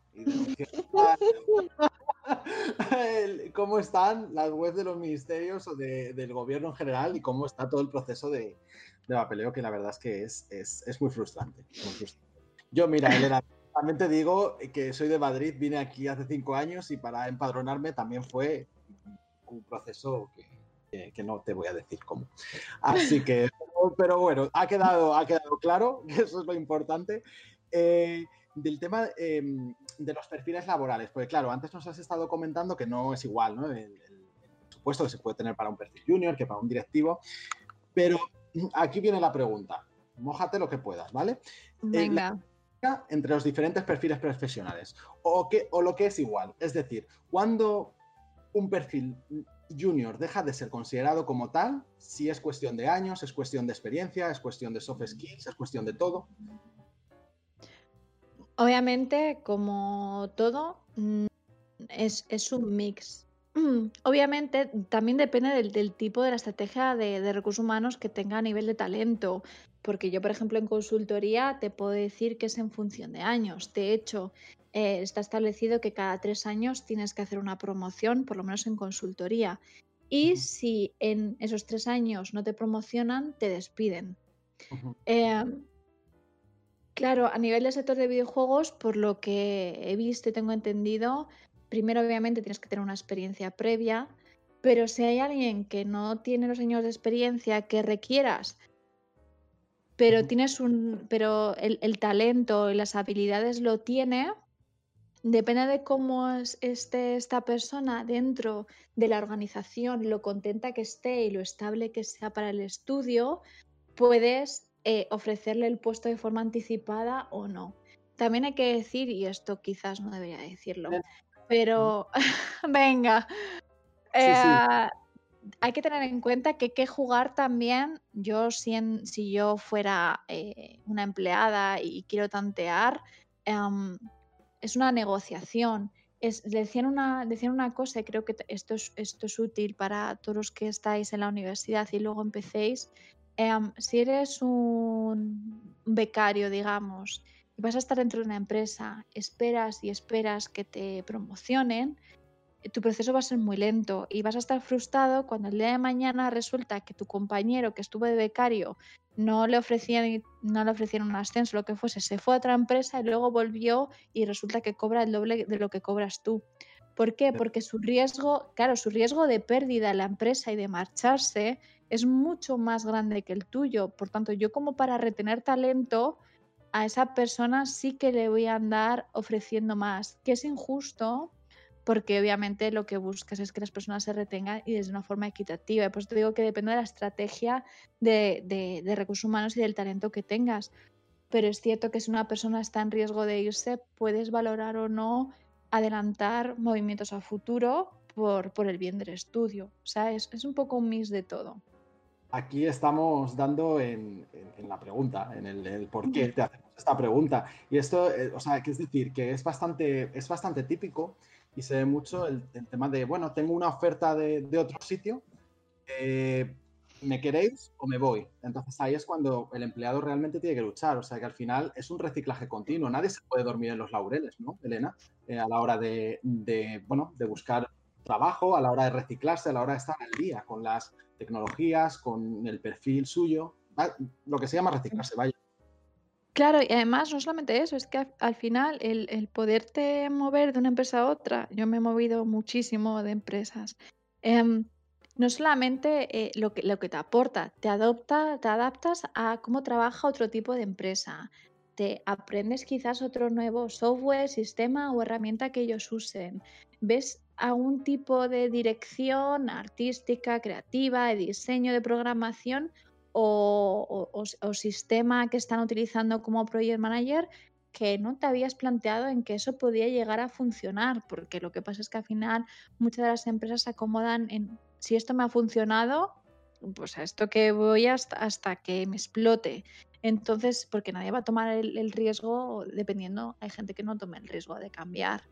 cómo están las webs de los ministerios o del gobierno en general y cómo está todo el proceso de, papeleo, que la verdad es que es, es, muy, frustrante, Yo, mira, Elena, también te digo que soy de Madrid, vine aquí hace cinco años y para empadronarme también fue un proceso que, que, no te voy a decir cómo. Así que, pero bueno, ha quedado, ha quedado claro, que eso es lo importante. Eh, del tema em, de los perfiles laborales, porque claro, antes nos has estado comentando que no es igual, ¿no? El, supuesto que se puede tener para un perfil junior que para un directivo, pero aquí viene la pregunta, mójate lo que puedas, ¿vale? Eh, Venga. entre los diferentes perfiles profesionales, o, que, o lo que es igual, es decir, cuando un perfil junior deja de ser considerado como tal si es cuestión de años, es cuestión de experiencia, es cuestión de soft skills, es cuestión de todo? Obviamente, como todo, mm, es, un mix. Obviamente, también depende del, tipo de la estrategia de, recursos humanos que tenga a nivel de talento. Porque yo, por ejemplo, en consultoría te puedo decir que es en función de años. De hecho, eh, está establecido que cada tres años tienes que hacer una promoción, por lo menos en consultoría. Y si en esos tres años no te promocionan, te despiden. Claro, a nivel del sector de videojuegos, por lo que he visto y tengo entendido, primero obviamente tienes que tener una experiencia previa, pero si hay alguien que no tiene los años de experiencia que requieras, pero tienes un, pero el, talento y las habilidades lo tiene, depende de cómo esté esta persona dentro de la organización, lo contenta que esté y lo estable que sea para el estudio, puedes eh, ofrecerle el puesto de forma anticipada o no. También hay que decir, y esto quizás no debería decirlo, pero venga, eh, hay que tener en cuenta que hay que jugar también, yo si, si yo fuera eh, una empleada y quiero tantear, em, es una negociación. Es, decían, una, decían una cosa y creo que esto es, esto es útil para todos los que estáis en la universidad y luego empecéis, Em, si eres un becario, digamos, y vas a estar dentro de una empresa, esperas y esperas que te promocionen, tu proceso va a ser muy lento y vas a estar frustrado cuando el día de mañana resulta que tu compañero que estuvo de becario no le ofrecían, no le ofrecieron un ascenso, lo que fuese, se fue a otra empresa y luego volvió y resulta que cobra el doble de lo que cobras tú. ¿Por qué? Porque su riesgo, claro, su riesgo de pérdida en la empresa y de marcharse es mucho más grande que el tuyo. Por tanto, yo como para retener talento, a esa persona sí que le voy a andar ofreciendo más, que es injusto porque obviamente lo que buscas es que las personas se retengan y de una forma equitativa. Y pues te digo que depende de la estrategia de, de, recursos humanos y del talento que tengas. Pero es cierto que si una persona está en riesgo de irse, puedes valorar o no adelantar movimientos a futuro por, por el bien del estudio. O sea, es, es un poco un mix de todo aquí estamos dando en, la pregunta, en el, por qué te hacemos esta pregunta. Y esto, eh, o sea, que es decir, que es bastante, es bastante típico y se ve mucho el, tema de, bueno, tengo una oferta de, otro sitio, eh, ¿me queréis o me voy? Entonces ahí es cuando el empleado realmente tiene que luchar, o sea que al final es un reciclaje continuo, nadie se puede dormir en los laureles, ¿no, Elena? Eh, a la hora de, bueno, de buscar trabajo, a la hora de reciclarse, a la hora de estar al día con las tecnologías, con el perfil suyo, lo que se llama reciclarse, vaya. Claro, y además no solamente eso, es que al final el, poderte mover de una empresa a otra, yo me he movido muchísimo de empresas, em, no solamente eh, lo, que, lo que te aporta, te, adopta, te adaptas a cómo trabaja otro tipo de empresa, te aprendes quizás otro nuevo software, sistema o herramienta que ellos usen, ves a un tipo de dirección artística, creativa, de diseño, de programación o, sistema que están utilizando como project manager que no te habías planteado en que eso podía llegar a funcionar, porque lo que pasa es que al final muchas de las empresas se acomodan en si esto me ha funcionado, pues a esto que voy hasta, que me explote. Entonces, porque nadie va a tomar el, riesgo, dependiendo, hay gente que no toma el riesgo de cambiar.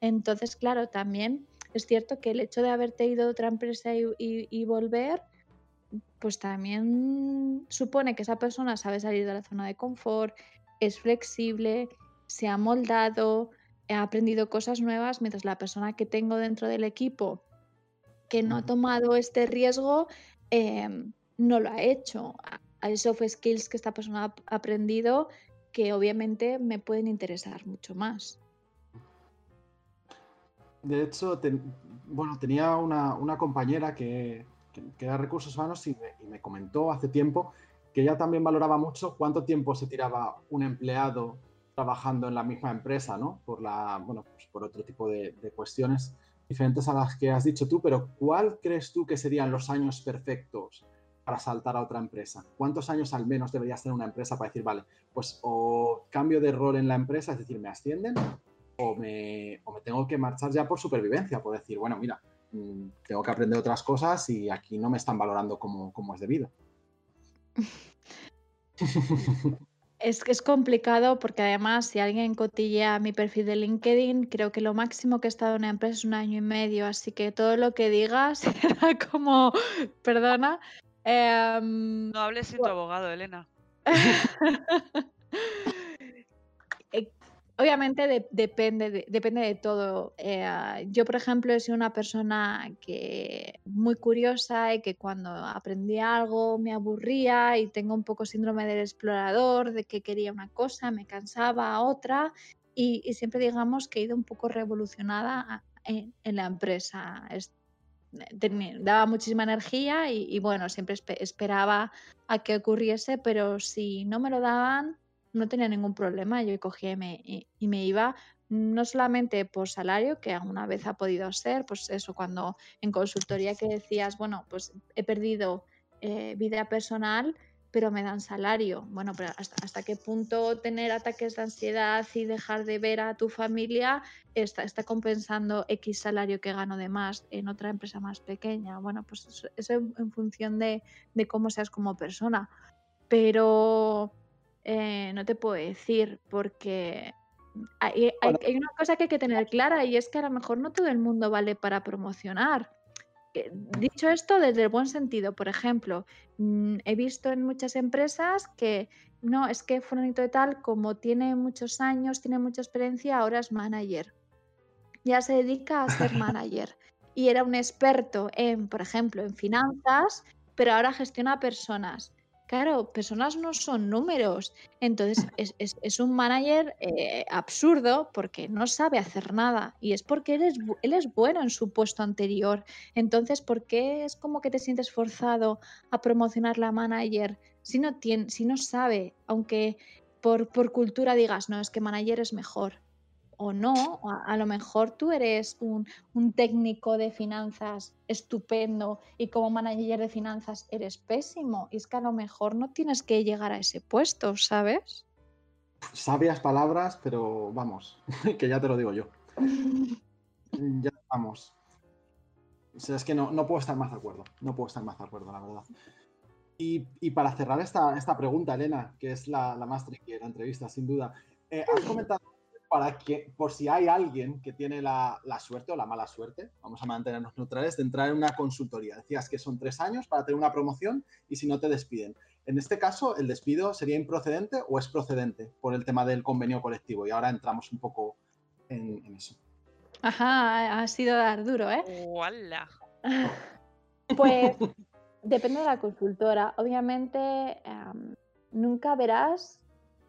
Entonces, claro, también es cierto que el hecho de haberte ido a otra empresa y, volver, pues también supone que esa persona sabe salir de la zona de confort, es flexible, se ha moldado, ha aprendido cosas nuevas, mientras la persona que tengo dentro del equipo que no ha tomado este riesgo em, no lo ha hecho. Hay soft skills que esta persona ha aprendido que obviamente me pueden interesar mucho más. De hecho, bueno, tenía una, compañera que, era recursos humanos y me, comentó hace tiempo que ella también valoraba mucho cuánto tiempo se tiraba un empleado trabajando en la misma empresa, ¿no? Por, la, bueno, pues por otro tipo de, cuestiones diferentes a las que has dicho tú, pero ¿cuál crees tú que serían los años perfectos para saltar a otra empresa? ¿Cuántos años al menos deberías tener una empresa para decir, vale, pues o cambio de rol en la empresa, es decir, me ascienden, o me, tengo que marchar ya por supervivencia, por decir, bueno, mira, tengo que aprender otras cosas y aquí no me están valorando como, como es debido. Es que es complicado porque además si alguien cotillea mi perfil de LinkedIn, creo que lo máximo que he estado en una empresa es un año y medio, así que todo lo que digas era como, perdona. Em, no hables sin tu abogado, Elena. Obviamente depende, de, depende de todo. Eh, yo, por ejemplo, he sido una persona que muy curiosa y que cuando aprendí algo me aburría y tengo un poco síndrome del explorador, de que quería una cosa, me cansaba otra y, siempre digamos que he ido un poco revolucionada en, la empresa. daba muchísima energía y, y bueno, siempre esperaba a que ocurriese, pero si no me lo daban no tenía ningún problema. Yo cogía y me, iba no solamente por salario, que alguna vez ha podido ser, pues eso, cuando en consultoría que decías, bueno, pues he perdido eh, vida personal, pero me dan salario. Bueno, pero hasta, qué punto tener ataques de ansiedad y dejar de ver a tu familia está, está compensando X salario que gano de más en otra empresa más pequeña. Bueno, pues eso, en función de, de cómo seas como persona. Pero eh, no te puedo decir, porque hay, una cosa que hay que tener clara y es que a lo mejor no todo el mundo vale para promocionar. Eh, dicho esto, desde el buen sentido, por ejemplo, mm, he visto en muchas empresas que no, es que fulanito de tal, como tiene muchos años, tiene mucha experiencia, ahora es manager. Ya se dedica a ser manager. Y era un experto en, por ejemplo, en finanzas, pero ahora gestiona personas. Claro, personas no son números. Entonces es, un manager eh, absurdo porque no sabe hacer nada y es porque él es, él es bueno en su puesto anterior. Entonces, ¿por qué es como que te sientes forzado a promocionar la manager si no, tiene, si no sabe, aunque por, por cultura digas, no, es que manager es mejor? O no, a, lo mejor tú eres un, técnico de finanzas estupendo y como manager de finanzas eres pésimo. Y es que a lo mejor no tienes que llegar a ese puesto, ¿sabes? Sabias palabras, pero vamos, que ya te lo digo yo. ya vamos. O sea, es que no, puedo estar más de acuerdo. No puedo estar más de acuerdo, la verdad. Y, para cerrar esta, esta, pregunta, Elena, que es la, más tricky de la entrevista, sin duda, eh, has comentado para que, por si hay alguien que tiene la, suerte o la mala suerte, vamos a mantenernos neutrales, de entrar en una consultoría. Decías que son tres años para tener una promoción y si no te despiden. En este caso, ¿el despido sería improcedente o es procedente por el tema del convenio colectivo? Y ahora entramos un poco en, eso. Ajá, ha sido dar duro, ¿eh? ¡Hola! Pues depende de la consultora. Obviamente, em, nunca verás,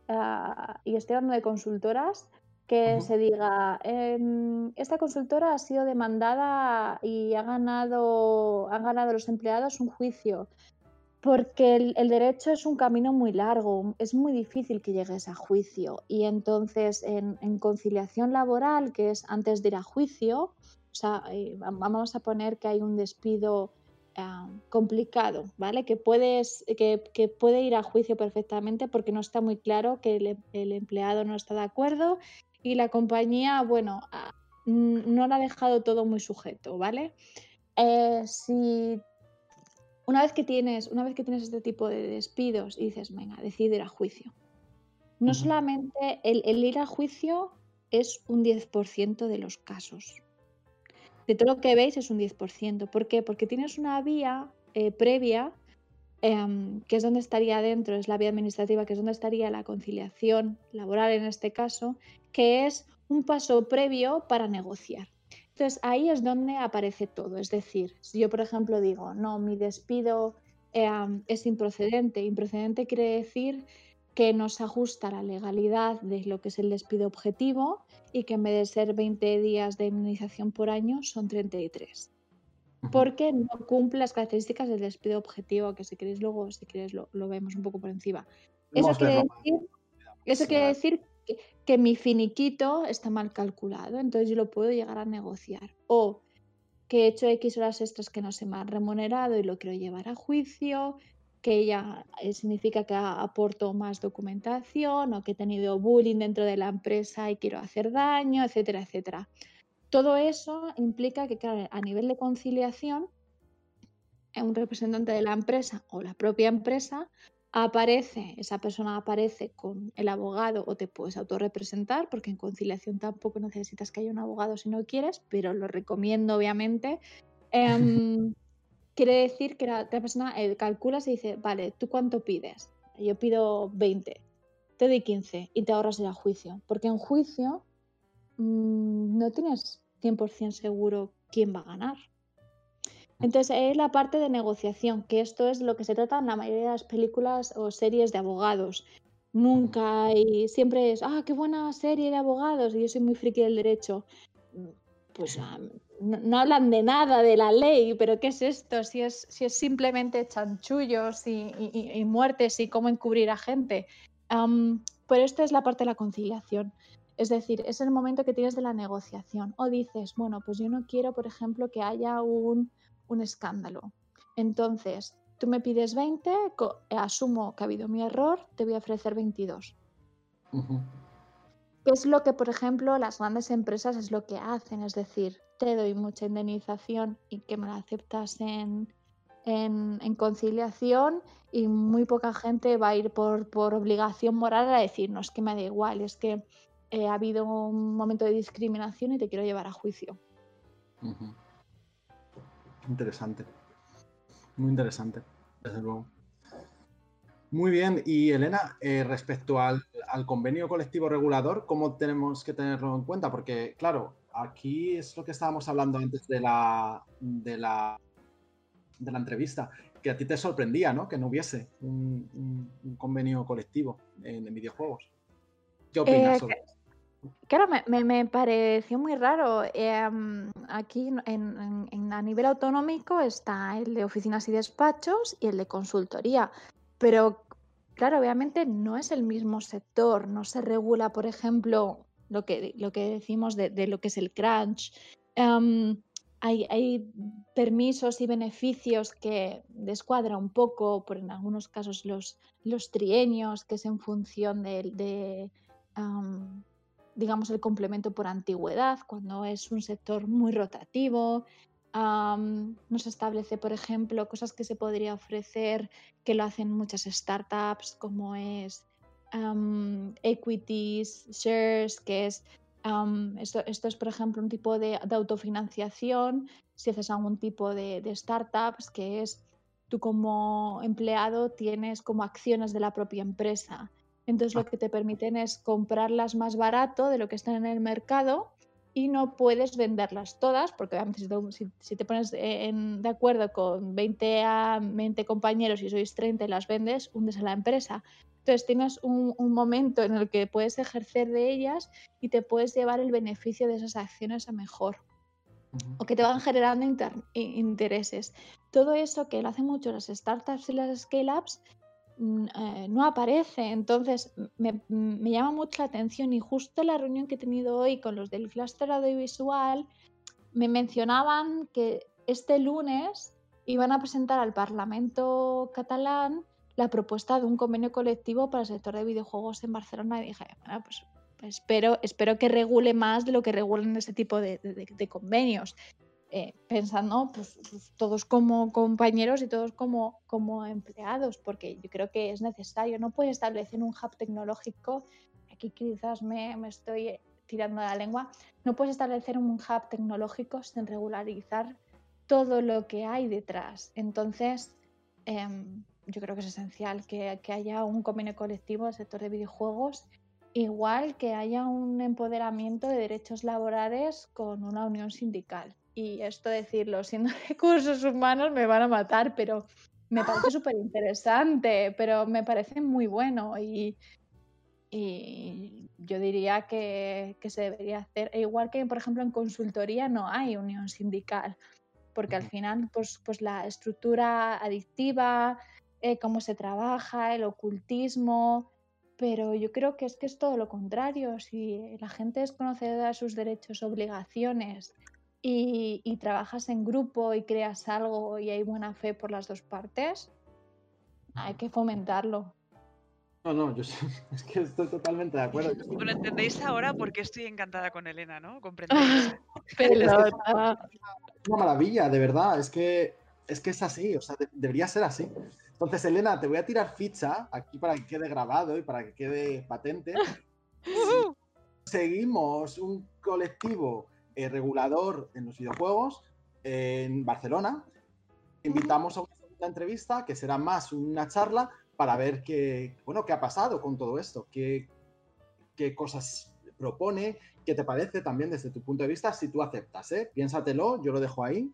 ah, y estoy hablando de consultoras, que se diga, em, esta consultora ha sido demandada y ha ganado, han ganado los empleados un juicio, porque el, derecho es un camino muy largo, es muy difícil que llegues a juicio. Y entonces en, conciliación laboral, que es antes de ir a juicio, o sea, eh, vamos a poner que hay un despido ah, complicado, ¿vale? Que, puedes, que, que, puede ir a juicio perfectamente porque no está muy claro que el, el empleado no está de acuerdo y la compañía, bueno, ah, no la ha dejado todo muy sujeto, ¿vale? Eh, si una vez que tienes, una vez que tienes este tipo de despidos y dices, venga, decide ir a juicio. No solamente el, ir a juicio es un 10% de los casos. De todo lo que veis es un 10%. ¿Por qué? Porque tienes una vía eh, previa, em, que es donde estaría dentro, es la vía administrativa, que es donde estaría la conciliación laboral en este caso, que es un paso previo para negociar. Entonces ahí es donde aparece todo. Es decir, si yo, por ejemplo, digo, no, mi despido em, es improcedente, improcedente quiere decir que no se ajusta la legalidad de lo que es el despido objetivo y que en vez de ser 20 días de indemnización por año son 33. Porque no cumple las características del despido objetivo, que si queréis luego, si queréis lo, vemos un poco por encima. Eso quiere, decir, eso quiere decir que, mi finiquito está mal calculado, entonces yo lo puedo llegar a negociar. O que he hecho X horas extras que no se me han remunerado y lo quiero llevar a juicio, que ya eh, significa que aporto más documentación o que he tenido bullying dentro de la empresa y quiero hacer daño, etcétera, etcétera. Todo eso implica que, a nivel de conciliación, un representante de la empresa o la propia empresa aparece, esa persona aparece con el abogado o te puedes autorrepresentar, porque en conciliación tampoco necesitas que haya un abogado si no quieres, pero lo recomiendo obviamente. Em, quiere decir que la, persona eh, calcula y dice, vale, ¿tú cuánto pides? Yo pido 20, te doy 15 y te ahorras el juicio, porque en juicio mm, no tienes 100% seguro quién va a ganar. Entonces es la parte de negociación, que esto es lo que se trata en la mayoría de las películas o series de abogados. Nunca hay, siempre es, ah, qué buena serie de abogados, y yo soy muy friki del derecho. Pues ah, no, hablan de nada de la ley, pero ¿qué es esto? Si es, si es simplemente chanchullos y, muertes y cómo encubrir a gente. pero esto es la parte de la conciliación. Es decir, es el momento que tienes de la negociación. O dices, bueno, pues yo no quiero, por ejemplo, que haya un, un escándalo. Entonces, tú me pides 20, asumo que ha habido mi error, te voy a ofrecer 22. es lo que, por ejemplo, las grandes empresas es lo que hacen? Es decir, te doy mucha indemnización y que me la aceptas en, en, conciliación y muy poca gente va a ir por, por, obligación moral a decir, no, es que me da igual, es que eh, ha habido un momento de discriminación y te quiero llevar a juicio. Interesante. Muy interesante, desde luego. Muy bien, y Elena, eh, respecto al, convenio colectivo regulador, ¿cómo tenemos que tenerlo en cuenta? Porque, claro, aquí es lo que estábamos hablando antes de la, de la, de la entrevista, que a ti te sorprendía, ¿no? Que no hubiese un, convenio colectivo en, videojuegos. ¿Qué opinas eh, sobre eso? Claro, me, pareció muy raro. Em, aquí en, a nivel autonómico está el de oficinas y despachos y el de consultoría, pero claro, obviamente no es el mismo sector, no se regula, por ejemplo, lo que, lo que decimos de, lo que es el crunch. Em, hay, permisos y beneficios que descuadra un poco, por en algunos casos los, los trienios, que es en función de, digamos, el complemento por antigüedad, cuando es un sector muy rotativo. nos establece, por ejemplo, cosas que se podría ofrecer que lo hacen muchas startups, como es equities, shares, que es esto, esto, es, por ejemplo, un tipo de, autofinanciación. Si haces algún tipo de, de, startups, que es tú como empleado tienes como acciones de la propia empresa. Entonces lo ah. que te permiten es comprarlas más barato de lo que están en el mercado y no puedes venderlas todas, porque si, te pones de acuerdo con 20, a 20 compañeros y sois 30 y las vendes, hundes a la empresa. Entonces tienes un, momento en el que puedes ejercer de ellas y te puedes llevar el beneficio de esas acciones a mejor. O que te van generando intereses. Todo eso que lo hacen mucho las startups y las scale-ups eh, no aparece. Entonces, me, llama mucho la atención y justo la reunión que he tenido hoy con los del cluster audiovisual, me mencionaban que este lunes iban a presentar al Parlamento catalán la propuesta de un convenio colectivo para el sector de videojuegos en Barcelona y dije, bueno, pues, pues espero, espero que regule más de lo que regulan ese tipo de convenios. Eh, pensando pues, pues, todos como compañeros y todos como, empleados, porque yo creo que es necesario. No puedes establecer un hub tecnológico, aquí quizás me, me estoy tirando la lengua, no puedes establecer un hub tecnológico sin regularizar todo lo que hay detrás. Entonces, em, yo creo que es esencial que, que, haya un convenio colectivo del sector de videojuegos, igual que haya un empoderamiento de derechos laborales con una unión sindical y esto decirlo siendo recursos humanos me van a matar, pero me parece súper interesante, pero me parece muy bueno y, y yo diría que, que, se debería hacer, e igual que por ejemplo en consultoría no hay unión sindical, porque al final pues, pues la estructura adictiva, eh, cómo se trabaja, el ocultismo, pero yo creo que es que es todo lo contrario, si la gente es conocedora de sus derechos, obligaciones y, trabajas en grupo y creas algo y hay buena fe por las dos partes, hay que fomentarlo. No, no, yo es que estoy totalmente de acuerdo. Bueno, entendéis ahora por qué estoy encantada con Elena, ¿no? Comprendéis. una maravilla, de verdad. Es que es que es así, o sea, debería ser así. Entonces, Elena, te voy a tirar ficha aquí para que quede grabado y para que quede patente. seguimos un colectivo eh, regulador en los videojuegos en Barcelona, invitamos a una entrevista que será más una charla para ver qué, bueno, qué ha pasado con todo esto, qué, qué cosas propone, qué te parece también desde tu punto de vista, si tú aceptas, ¿eh? Piénsatelo, yo lo dejo ahí.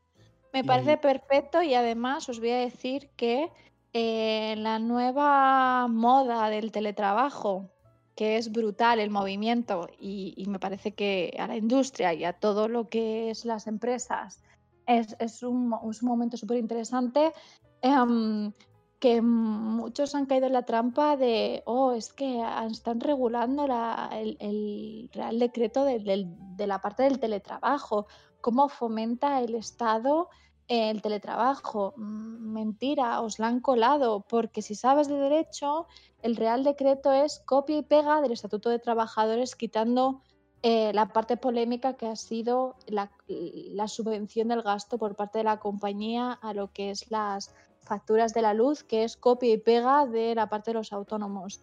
Me parece perfecto y además os voy a decir que eh, la nueva moda del teletrabajo, que es brutal el movimiento y, me parece que a la industria y a todo lo que es las empresas es, un, momento súper interesante. Em, que muchos han caído en la trampa de, oh, es que están regulando el, Real Decreto de, la parte del teletrabajo, cómo fomenta el Estado el teletrabajo. Mm, mentira, os la han colado, porque si sabes de derecho, el Real Decreto es copia y pega del Estatuto de Trabajadores, quitando eh, la parte polémica que ha sido la, la subvención del gasto por parte de la compañía a lo que es las facturas de la luz, que es copia y pega de la parte de los autónomos.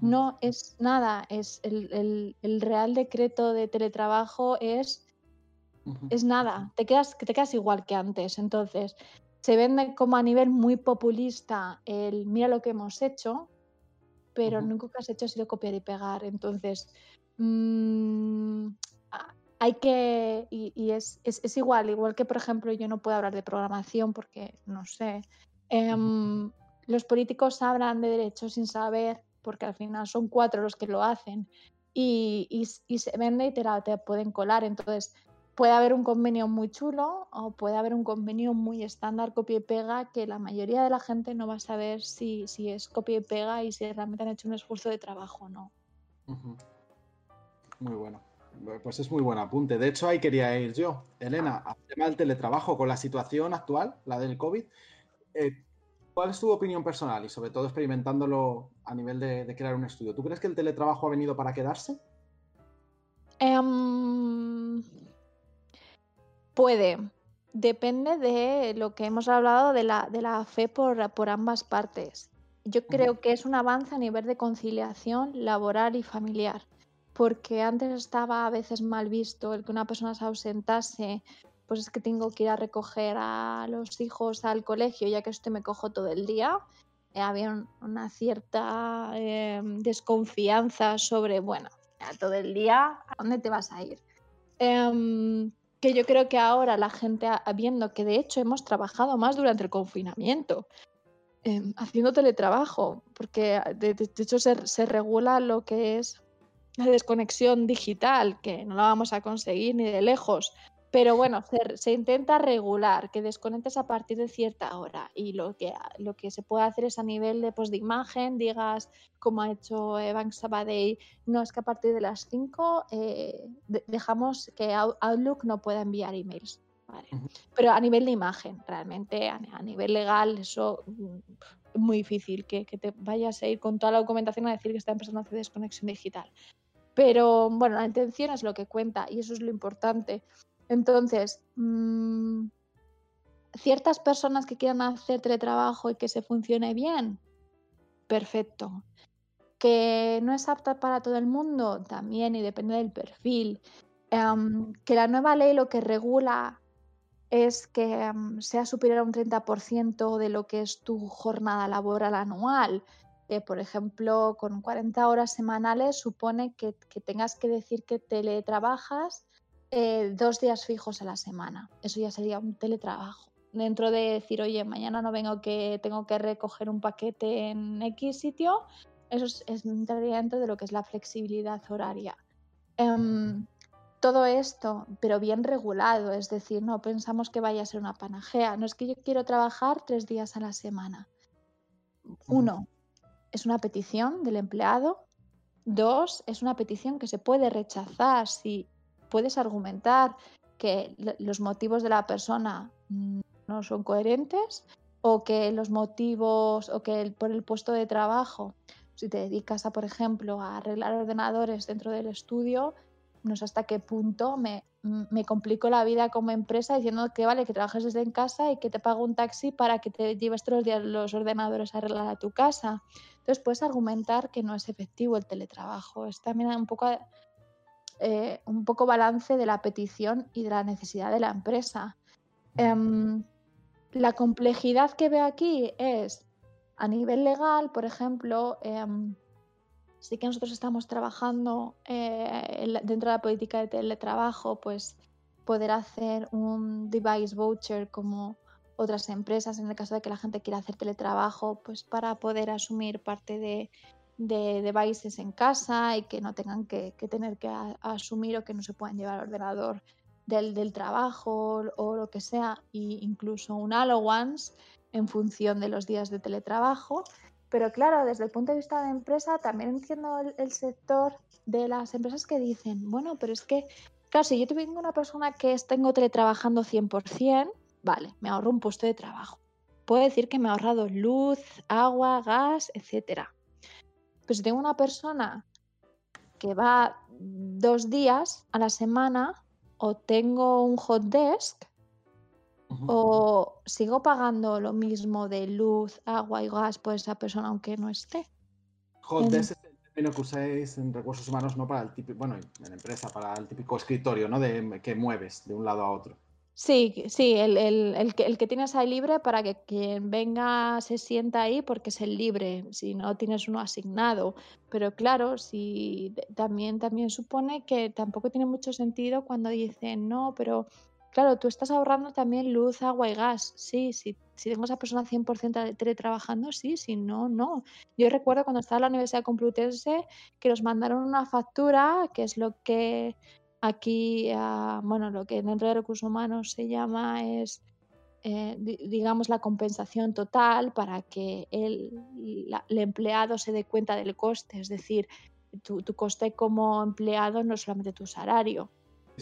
No es nada, es el, real decreto de teletrabajo es, es nada, te quedas, te quedas igual que antes. Entonces, se vende como a nivel muy populista el mira lo que hemos hecho, pero lo único que has hecho ha sido copiar y pegar. Entonces, mm, hay que, y, es, es, es, igual, igual que por ejemplo yo no puedo hablar de programación porque no sé, Em, los políticos hablan de derechos sin saber, porque al final son cuatro los que lo hacen, y, se vende y te, te pueden colar. Entonces, puede haber un convenio muy chulo o puede haber un convenio muy estándar, copia y pega, que la mayoría de la gente no va a saber si, si es copia y pega y si realmente han hecho un esfuerzo de trabajo o no. Muy bueno. Pues es muy buen apunte. De hecho, ahí quería ir yo. Elena, al tema del teletrabajo, con la situación actual, la del COVID, eh, ¿cuál es tu opinión personal y sobre todo experimentándolo a nivel de, crear un estudio? ¿Tú crees que el teletrabajo ha venido para quedarse? Em, puede. Depende de lo que hemos hablado de la, de la fe por, por, ambas partes. Yo creo que es un avance a nivel de conciliación laboral y familiar, porque antes estaba a veces mal visto el que una persona se ausentase pues es que tengo que ir a recoger a los hijos al colegio, ya que esto me cojo todo el día. Eh, había una cierta em, desconfianza sobre, bueno, todo el día, ¿a dónde te vas a ir? Em, que yo creo que ahora la gente, viendo que de hecho hemos trabajado más durante el confinamiento, em, haciendo teletrabajo, porque de, hecho se, se, regula lo que es la desconexión digital, que no la vamos a conseguir ni de lejos, pero bueno, se, intenta regular, que desconectes a partir de cierta hora y lo que, lo que se puede hacer es a nivel de, pues, de imagen, digas, como ha hecho Evan Sabadell, no es que a partir de las 5 eh, dejamos que Outlook no pueda enviar emails. Pero a nivel de imagen, realmente, a, nivel legal, eso es mm, muy difícil que, que, te vayas a ir con toda la documentación a decir que está empezando a hacer desconexión digital. Pero bueno, la intención es lo que cuenta y eso es lo importante. Entonces, mm, ciertas personas que quieran hacer teletrabajo y que se funcione bien, perfecto. Que no es apta para todo el mundo, también, y depende del perfil. Em, que la nueva ley lo que regula es que em, sea superior a un 30% de lo que es tu jornada laboral anual. por ejemplo, con 40 horas semanales supone que, que tengas que decir que teletrabajas eh, dos días fijos a la semana. Eso ya sería un teletrabajo. Dentro de decir, oye, mañana no vengo que tengo que recoger un paquete en X sitio, eso es, entraría dentro de lo que es la flexibilidad horaria. Em, todo esto, pero bien regulado, es decir, no pensamos que vaya a ser una panajea. No es que yo quiero trabajar tres días a la semana. Uno, es una petición del empleado. Dos, es una petición que se puede rechazar si puedes argumentar que los motivos de la persona mm, no son coherentes o que los motivos o que por el puesto de trabajo si te dedicas a, por ejemplo, a arreglar ordenadores dentro del estudio, no sé hasta qué punto me, me complico la vida como empresa diciendo que vale, que trabajes desde en casa y que te pago un taxi para que te lleves todos los días los ordenadores a arreglar a tu casa. Entonces puedes argumentar que no es efectivo el teletrabajo. Es también un poco, eh, un poco balance de la petición y de la necesidad de la empresa. Em, la complejidad que veo aquí es a nivel legal, por ejemplo, em, sí que nosotros estamos trabajando eh, dentro de la política de teletrabajo, pues poder hacer un device voucher como otras empresas en el caso de que la gente quiera hacer teletrabajo, pues para poder asumir parte de, devices en casa y que no tengan que, tener que asumir o que no se puedan llevar ordenador del, trabajo o lo que sea, e incluso un allowance en función de los días de teletrabajo. Pero claro, desde el punto de vista de empresa, también entiendo el, sector de las empresas que dicen, bueno, pero es que, claro, si yo tengo una persona que tengo teletrabajando 100%, vale, me ahorro un puesto de trabajo. Puedo decir que me ha ahorrado luz, agua, gas, etc. Pero si tengo una persona que va dos días a la semana o tengo un hot desk, o sigo pagando lo mismo de luz, agua y gas por esa persona aunque no esté. Hot es el término que usáis en recursos humanos, no para el típico, bueno, en la empresa, para el típico escritorio, ¿no? De que mueves de un lado a otro. Sí, sí, el, el, que, el que tienes ahí libre para que quien venga se sienta ahí porque es el libre, si no tienes uno asignado. Pero claro, si también, también supone que tampoco tiene mucho sentido cuando dicen, no, pero Claro, tú estás ahorrando también luz, agua y gas. Sí, sí, si tengo esa persona 100% teletrabajando, sí, si no, no. Yo recuerdo cuando estaba en la Universidad Complutense que nos mandaron una factura, que es lo que aquí, ah, bueno, lo que dentro de recursos humanos se llama es, eh, digamos, la compensación total para que el, el, empleado se dé cuenta del coste. Es decir, tu, tu coste como empleado no es solamente tu salario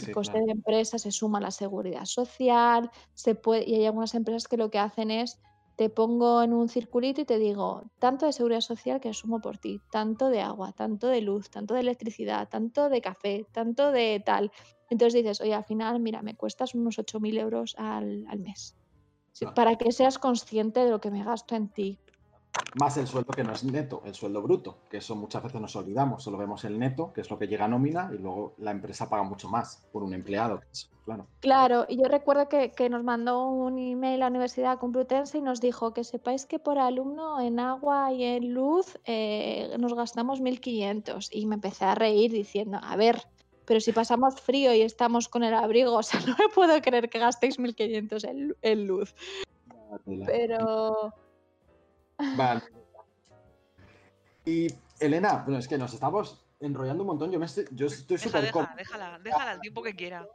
el coste de empresa se suma a la seguridad social, se puede, y hay algunas empresas que lo que hacen es te pongo en un circulito y te digo tanto de seguridad social que asumo por ti, tanto de agua, tanto de luz, tanto de electricidad, tanto de café, tanto de tal. Entonces dices, oye, al final, mira, me cuestas unos 8.000 euros al, mes. Para que seas consciente de lo que me gasto en ti más el sueldo que no es neto, el sueldo bruto, que eso muchas veces nos olvidamos, solo vemos el neto, que es lo que llega a nómina, y luego la empresa paga mucho más por un empleado. claro. Claro, y yo recuerdo que, nos mandó un email a la Universidad Complutense y nos dijo que sepáis que por alumno en agua y en luz eh, nos gastamos 1.500. Y me empecé a reír diciendo, a ver, pero si pasamos frío y estamos con el abrigo, o sea, no me puedo creer que gastéis 1.500 en, en luz. Pero... Vale. Y Elena, bueno, es que nos estamos enrollando un montón. Yo, me estoy, yo estoy súper déjala, déjala, déjala el tiempo que quiera.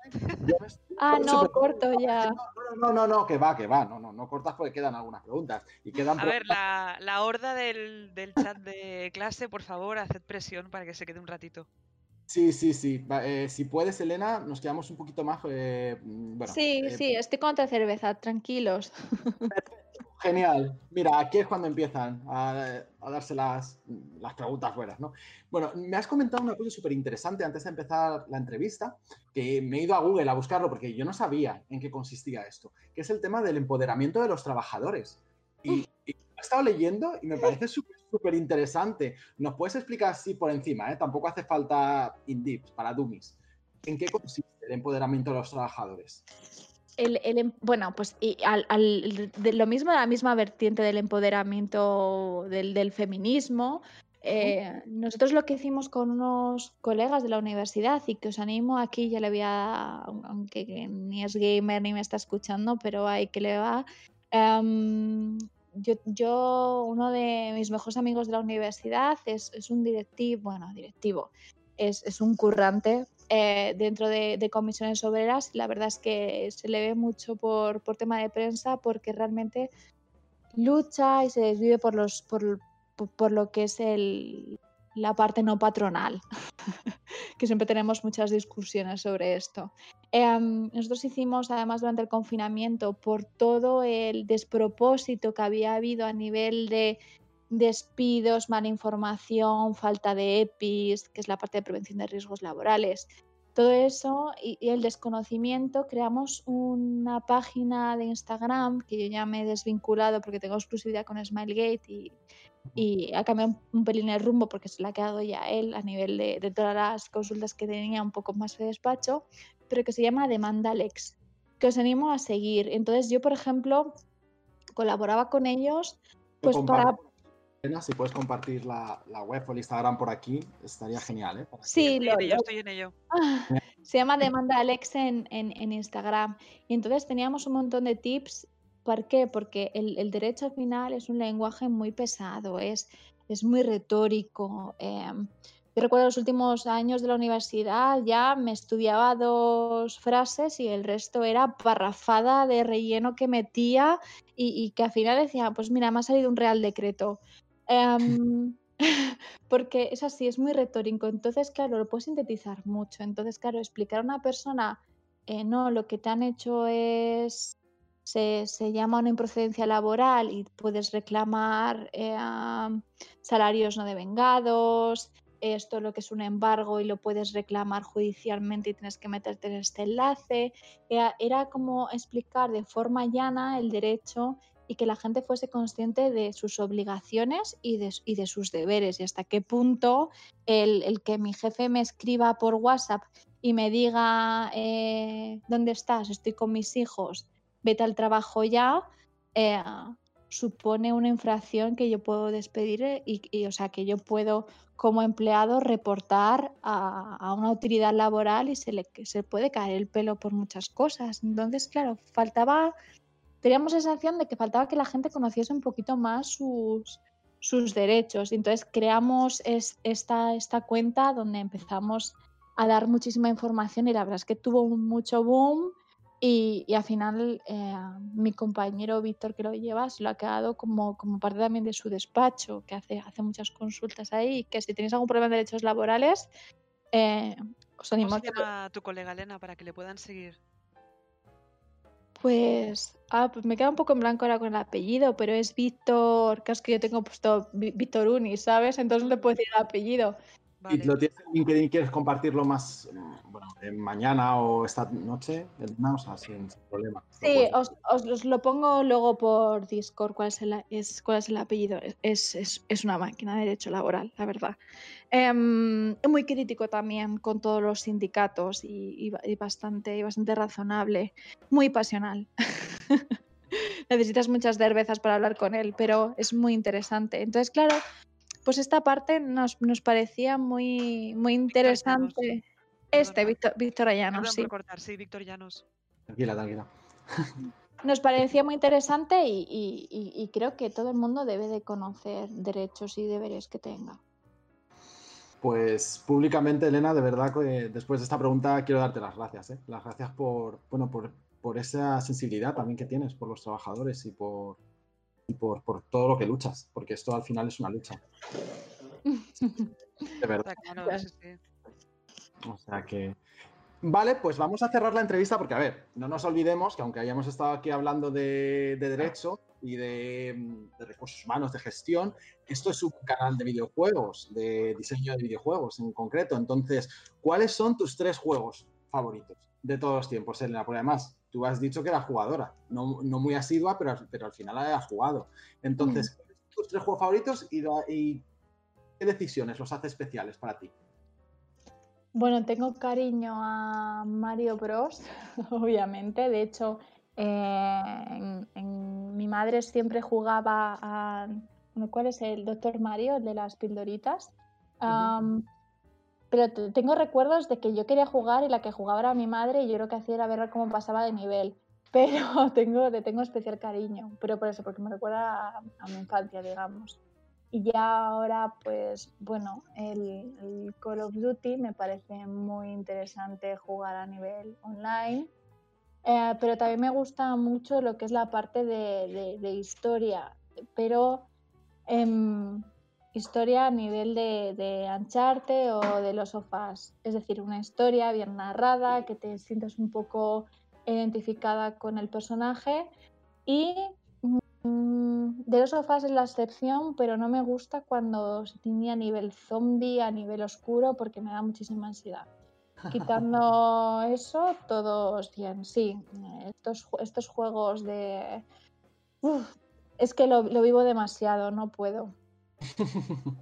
ah, no, corto ya. No, no, no, no, que va, que va. No, no, no cortas porque quedan algunas preguntas. Y quedan a ver, la, la horda del, del, chat de clase, por favor, haced presión para que se quede un ratito. Sí, sí, sí. Eh, si puedes, Elena, nos quedamos un poquito más. Eh, bueno, sí, eh, sí, estoy con otra cerveza, tranquilos. Genial. Mira, aquí es cuando empiezan a, darse las, preguntas buenas, ¿no? Bueno, me has comentado una cosa súper interesante antes de empezar la entrevista, que me he ido a Google a buscarlo porque yo no sabía en qué consistía esto, que es el tema del empoderamiento de los trabajadores. Y, he estado leyendo y me parece súper interesante. ¿Nos puedes explicar así por encima? ¿eh? Tampoco hace falta in para dummies. ¿En qué consiste el empoderamiento de los trabajadores? El, em, bueno, pues y al, de lo mismo, la misma vertiente del empoderamiento del, feminismo. Eh, nosotros lo que hicimos con unos colegas de la universidad y que os animo aquí, ya le voy a, aunque ni es gamer ni me está escuchando, pero hay que le va. Em, yo, yo, uno de mis mejores amigos de la universidad es, es un directivo, bueno, directivo, es, es un currante eh, dentro de, comisiones obreras. La verdad es que se le ve mucho por, por tema de prensa porque realmente lucha y se desvive por, los, por, por lo que es el, la parte no patronal, que siempre tenemos muchas discusiones sobre esto. Em, nosotros hicimos, además, durante el confinamiento, por todo el despropósito que había habido a nivel de despidos, mala información, falta de EPIs, que es la parte de prevención de riesgos laborales. Todo eso y, el desconocimiento, creamos una página de Instagram que yo ya me he desvinculado porque tengo exclusividad con Smilegate y, y ha cambiado un, pelín el rumbo porque se le ha quedado ya él a nivel de, de, todas las consultas que tenía un poco más de despacho, pero que se llama Demanda Alex, que os animo a seguir. Entonces yo, por ejemplo, colaboraba con ellos pues para si puedes compartir la, web o el Instagram por aquí, estaría genial. ¿eh? Sí, lo, yo estoy en ello. Se llama Demanda Alex en, en, Instagram. Y entonces teníamos un montón de tips. ¿Por qué? Porque el, derecho al final es un lenguaje muy pesado, es, es muy retórico. Em, yo recuerdo los últimos años de la universidad, ya me estudiaba dos frases y el resto era parrafada de relleno que metía y, y que al final decía, pues mira, me ha salido un real decreto. Em, porque es así, es muy retórico. Entonces, claro, lo puedes sintetizar mucho. Entonces, claro, explicar a una persona, eh, no, lo que te han hecho es, se, llama una improcedencia laboral y puedes reclamar eh, salarios no devengados, esto lo que es un embargo y lo puedes reclamar judicialmente y tienes que meterte en este enlace. era como explicar de forma llana el derecho y que la gente fuese consciente de sus obligaciones y de, y de sus deberes y hasta qué punto el, que mi jefe me escriba por WhatsApp y me diga eh, dónde estás, estoy con mis hijos, vete al trabajo ya, eh, supone una infracción que yo puedo despedir eh, y, o sea que yo puedo como empleado reportar a, a, una utilidad laboral y se le se puede caer el pelo por muchas cosas. Entonces, claro, faltaba teníamos la sensación de que faltaba que la gente conociese un poquito más sus, sus derechos. Y entonces creamos esta, esta cuenta donde empezamos a dar muchísima información y la verdad es que tuvo mucho boom y, y al final eh, mi compañero Víctor que lo lleva se lo ha quedado como, como parte también de su despacho, que hace, hace muchas consultas ahí y que si tenéis algún problema de derechos laborales, eh, os animo ¿Cómo se llama tu colega Elena para que le puedan seguir? Pues, ah, pues me queda un poco en blanco ahora con el apellido, pero es Víctor, que es que yo tengo puesto Víctor Uni, ¿sabes? Entonces le puedo decir el apellido. ¿Y lo tienes en LinkedIn? ¿Quieres compartirlo más bueno, mañana o esta noche? No, o sin, problema. Sí, os, lo pongo luego por Discord cuál es el, es, cuál es el apellido. Es, es, es una máquina de derecho laboral, la verdad. Eh, muy crítico también con todos los sindicatos y, y, bastante, y bastante razonable. Muy pasional. Necesitas muchas cervezas para hablar con él, pero es muy interesante. Entonces, claro, pues esta parte nos, nos parecía muy, muy interesante. Este, Víctor, Víctor Llanos, sí. Cortar, sí, Víctor Llanos. Tranquila, tranquila. Nos parecía muy interesante y, y, y, creo que todo el mundo debe de conocer derechos y deberes que tenga. Pues públicamente, Elena, de verdad que después de esta pregunta quiero darte las gracias. ¿eh? Las gracias por, bueno, por, por esa sensibilidad también que tienes por los trabajadores y por, y por, por, todo lo que luchas, porque esto al final es una lucha. De verdad. O sea que. Vale, pues vamos a cerrar la entrevista porque, a ver, no nos olvidemos que aunque hayamos estado aquí hablando de, derecho y de, recursos humanos, de gestión, esto es un canal de videojuegos, de diseño de videojuegos en concreto. Entonces, ¿cuáles son tus tres juegos favoritos de todos los tiempos, Elena? Porque además, tú has dicho que era jugadora, no, muy asidua, pero, pero al final ha jugado. Entonces, mm. tus tres juegos favoritos y, qué decisiones los hace especiales para ti? Bueno, tengo cariño a Mario Bros, obviamente. De hecho, eh, mi madre siempre jugaba a. ¿Cuál es el Doctor Mario, el de las pildoritas? Pero tengo recuerdos de que yo quería jugar y la que jugaba era mi madre y yo lo que hacía era ver cómo pasaba de nivel. Pero tengo, le tengo especial cariño, pero por eso, porque me recuerda a, mi infancia, digamos. Y ya ahora, pues bueno, el, Call of Duty me parece muy interesante jugar a nivel online. Eh, pero también me gusta mucho lo que es la parte de, de, historia, pero em, historia a nivel de, de Ancharte o de los sofás. Es decir, una historia bien narrada, que te sientas un poco identificada con el personaje y Mm, de los sofás es la excepción, pero no me gusta cuando se tiene a nivel zombie, a nivel oscuro, porque me da muchísima ansiedad. Quitando eso, todos bien. Sí, estos, estos juegos de... es que lo, lo vivo demasiado, no puedo.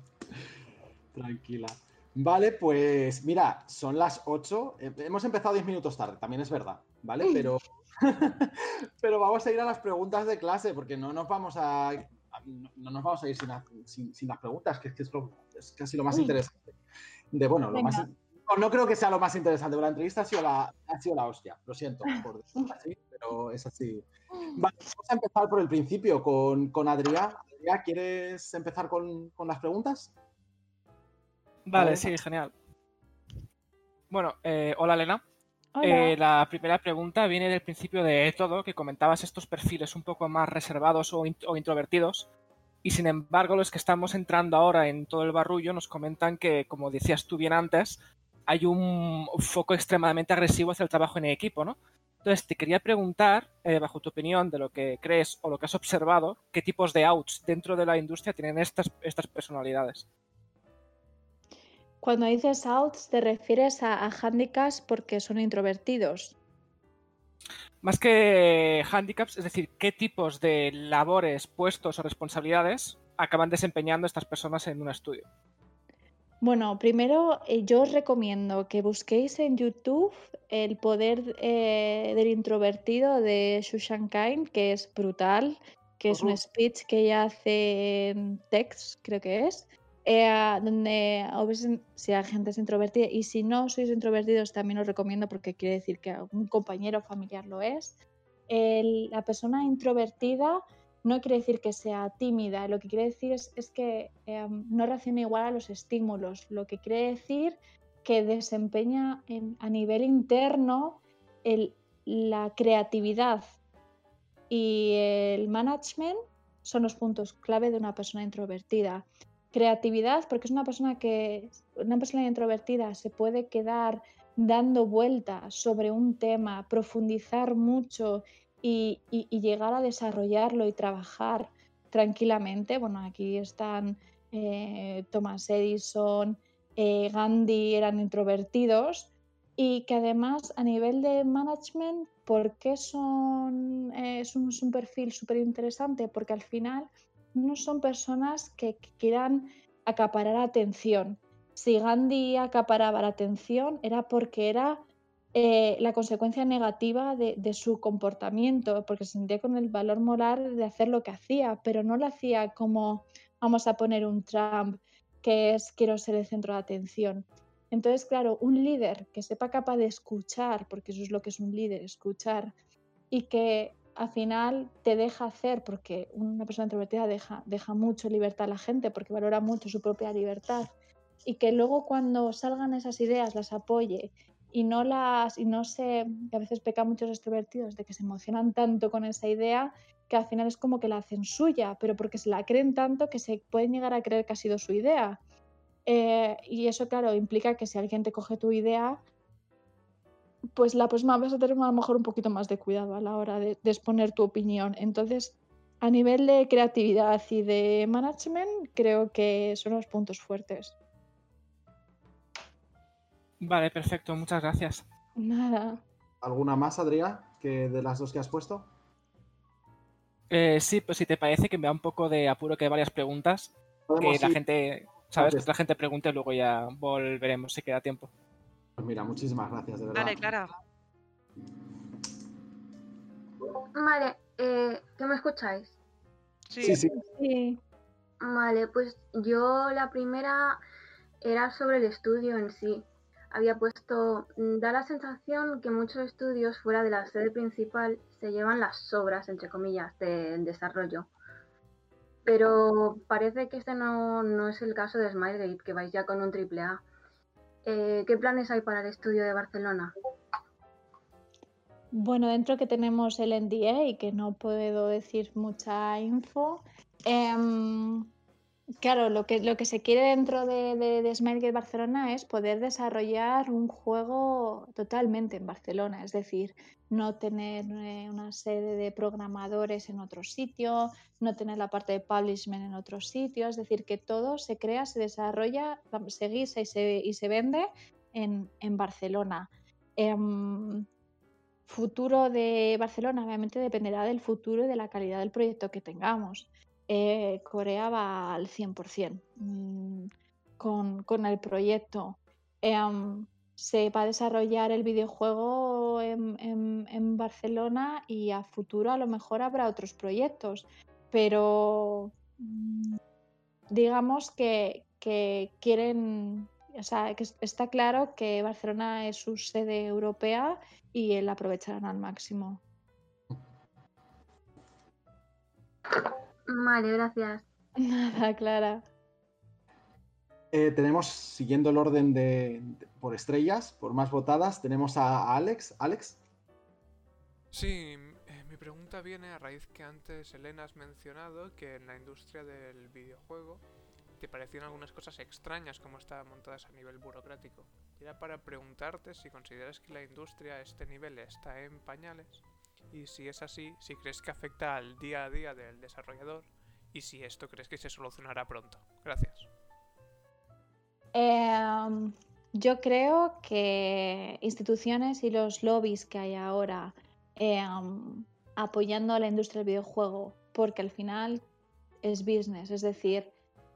Tranquila. Vale, pues mira, son las 8. Eh, hemos empezado 10 minutos tarde, también es verdad, ¿vale? Pero, pero vamos a ir a las preguntas de clase porque no nos vamos a, no nos vamos a ir sin, las preguntas, que, es, casi lo más interesante. De bueno, lo más, no, creo que sea lo más interesante, la entrevista ha sido la, ha sido la hostia, lo siento por decirlo así, pero es así. Vale, vamos a empezar por el principio con, con Adrián. ¿Quieres empezar con, con las preguntas? Vale, sí, genial. Bueno, eh, hola Elena. Eh, la primera pregunta viene del principio de todo, que comentabas estos perfiles un poco más reservados o, introvertidos. Y sin embargo, los que estamos entrando ahora en todo el barrullo nos comentan que, como decías tú bien antes, hay un foco extremadamente agresivo hacia el trabajo en equipo, ¿no? Entonces, te quería preguntar, eh, bajo tu opinión, de lo que crees o lo que has observado, qué tipos de outs dentro de la industria tienen estas, estas personalidades. Cuando dices outs, te refieres a, handicaps porque son introvertidos. Más que handicaps, es decir, qué tipos de labores, puestos o responsabilidades acaban desempeñando estas personas en un estudio. Bueno, primero eh, yo os recomiendo que busquéis en YouTube el poder eh, del introvertido de Shushan Kain, que es brutal, que es un speech que ella hace en text, creo que es, eh, donde si la gente es introvertida y si no sois introvertidos también os recomiendo porque quiere decir que un compañero familiar lo es. la persona introvertida no quiere decir que sea tímida, lo que quiere decir es, que em, no reacciona igual a los estímulos, lo que quiere decir que desempeña a nivel interno la creatividad y el management son los puntos clave de una persona introvertida. Creatividad, porque es una persona que, una persona introvertida se puede quedar dando vueltas sobre un tema, profundizar mucho y, llegar a desarrollarlo y trabajar tranquilamente. Bueno, aquí están eh, Thomas Edison, eh, Gandhi, eran introvertidos y que además a nivel de management, ¿por qué son, eh, es, un, es un perfil súper interesante? Porque al final no son personas que, quieran acaparar atención. Si Gandhi acaparaba la atención era porque era eh, la consecuencia negativa de, su comportamiento, porque se sentía con el valor moral de hacer lo que hacía, pero no lo hacía como vamos a poner un Trump, que es quiero ser el centro de atención. Entonces, claro, un líder que sepa capaz de escuchar, porque eso es lo que es un líder, escuchar, y que al final te deja hacer, porque una persona introvertida deja, deja mucho libertad a la gente, porque valora mucho su propia libertad, y que luego cuando salgan esas ideas las apoye y no las y no se a veces pecan muchos extrovertidos de que se emocionan tanto con esa idea que al final es como que la hacen suya pero porque se la creen tanto que se pueden llegar a creer que ha sido su idea eh, y eso claro implica que si alguien te coge tu idea pues la próxima vez a tener a lo mejor un poquito más de cuidado a la hora de, exponer tu opinión. Entonces, a nivel de creatividad y de management, creo que son los puntos fuertes. Vale, perfecto, muchas gracias. Nada. ¿Alguna más, Adrián, que de las dos que has puesto? Eh, sí, pues si te parece que me da un poco de apuro que hay varias preguntas. Que la gente, ¿sabes? Que la gente pregunte y luego ya volveremos si queda tiempo. Pues mira, muchísimas gracias, de verdad. Vale, Clara. Vale, eh, ¿qué me escucháis? Sí. sí, sí. Vale, pues yo la primera era sobre el estudio en sí. Había puesto, mm, da la sensación que muchos estudios fuera de la sede principal se llevan las sobras, entre comillas, del desarrollo. Pero parece que este no, no es el caso de Smilegate, que vais ya con un triple A. Eh, ¿Qué planes hay para el estudio de Barcelona? Bueno, dentro que tenemos el NDA y que no puedo decir mucha info, em, Claro, lo que, lo que se quiere dentro de, de, Smilegate Barcelona es poder desarrollar un juego totalmente en Barcelona, es decir, no tener eh, una sede de programadores en otro sitio, no tener la parte de publishment en otro sitio, es decir, que todo se crea, se desarrolla, se guisa y se, y se vende en, en Barcelona. Em, futuro de Barcelona obviamente dependerá del futuro y de la calidad del proyecto que tengamos. Eh, Corea va al 100% mm, con, con, el proyecto. Em, se va a desarrollar el videojuego en, en, Barcelona y a futuro a lo mejor habrá otros proyectos, pero mm, digamos que, que quieren o sea, que está claro que Barcelona es su sede europea y la aprovecharán al máximo. Vale, gracias. Nada, Clara. Eh, tenemos, siguiendo el orden de, por estrellas, por más votadas, tenemos a, Alex. Alex. Sí, eh, mi pregunta viene a raíz que antes Elena has mencionado que en la industria del videojuego te parecían algunas cosas extrañas como estaban montadas a nivel burocrático. Era para preguntarte si consideras que la industria a este nivel está en pañales y si es así, si crees que afecta al día a día del desarrollador y si esto crees que se solucionará pronto. Gracias. Em, yo creo que instituciones y los lobbies que hay ahora em, apoyando a la industria del videojuego, porque al final es business, es decir,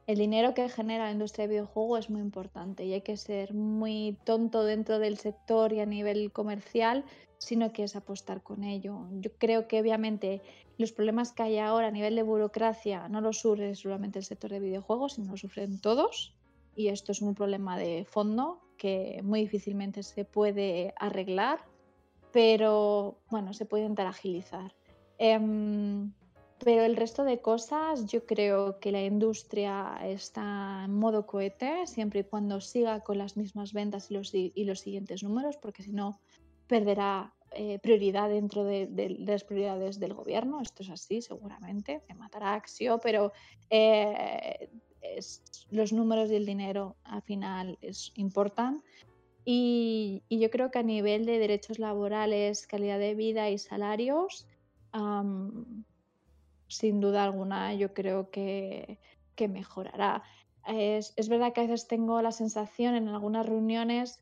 el dinero que genera la industria de videojuego es muy importante y hay que ser muy tonto dentro del sector y a nivel comercial si no quieres apostar con ello. Yo creo que obviamente los problemas que hay ahora a nivel de burocracia no los sufre solamente el sector de videojuegos, sino lo sufren todos y esto es un problema de fondo que muy difícilmente se puede arreglar, pero bueno, se puede intentar agilizar. Em, pero el resto de cosas, yo creo que la industria está en modo cohete, siempre y cuando siga con las mismas ventas y los, y los siguientes números, porque si no, perderá eh, prioridad dentro de, las prioridades del gobierno. Esto es así, seguramente, me matará Axio, pero eh, los números y el dinero al final es, importan. Y, yo creo que a nivel de derechos laborales, calidad de vida y salarios, sin duda alguna yo creo que, mejorará. Es, verdad que a veces tengo la sensación en algunas reuniones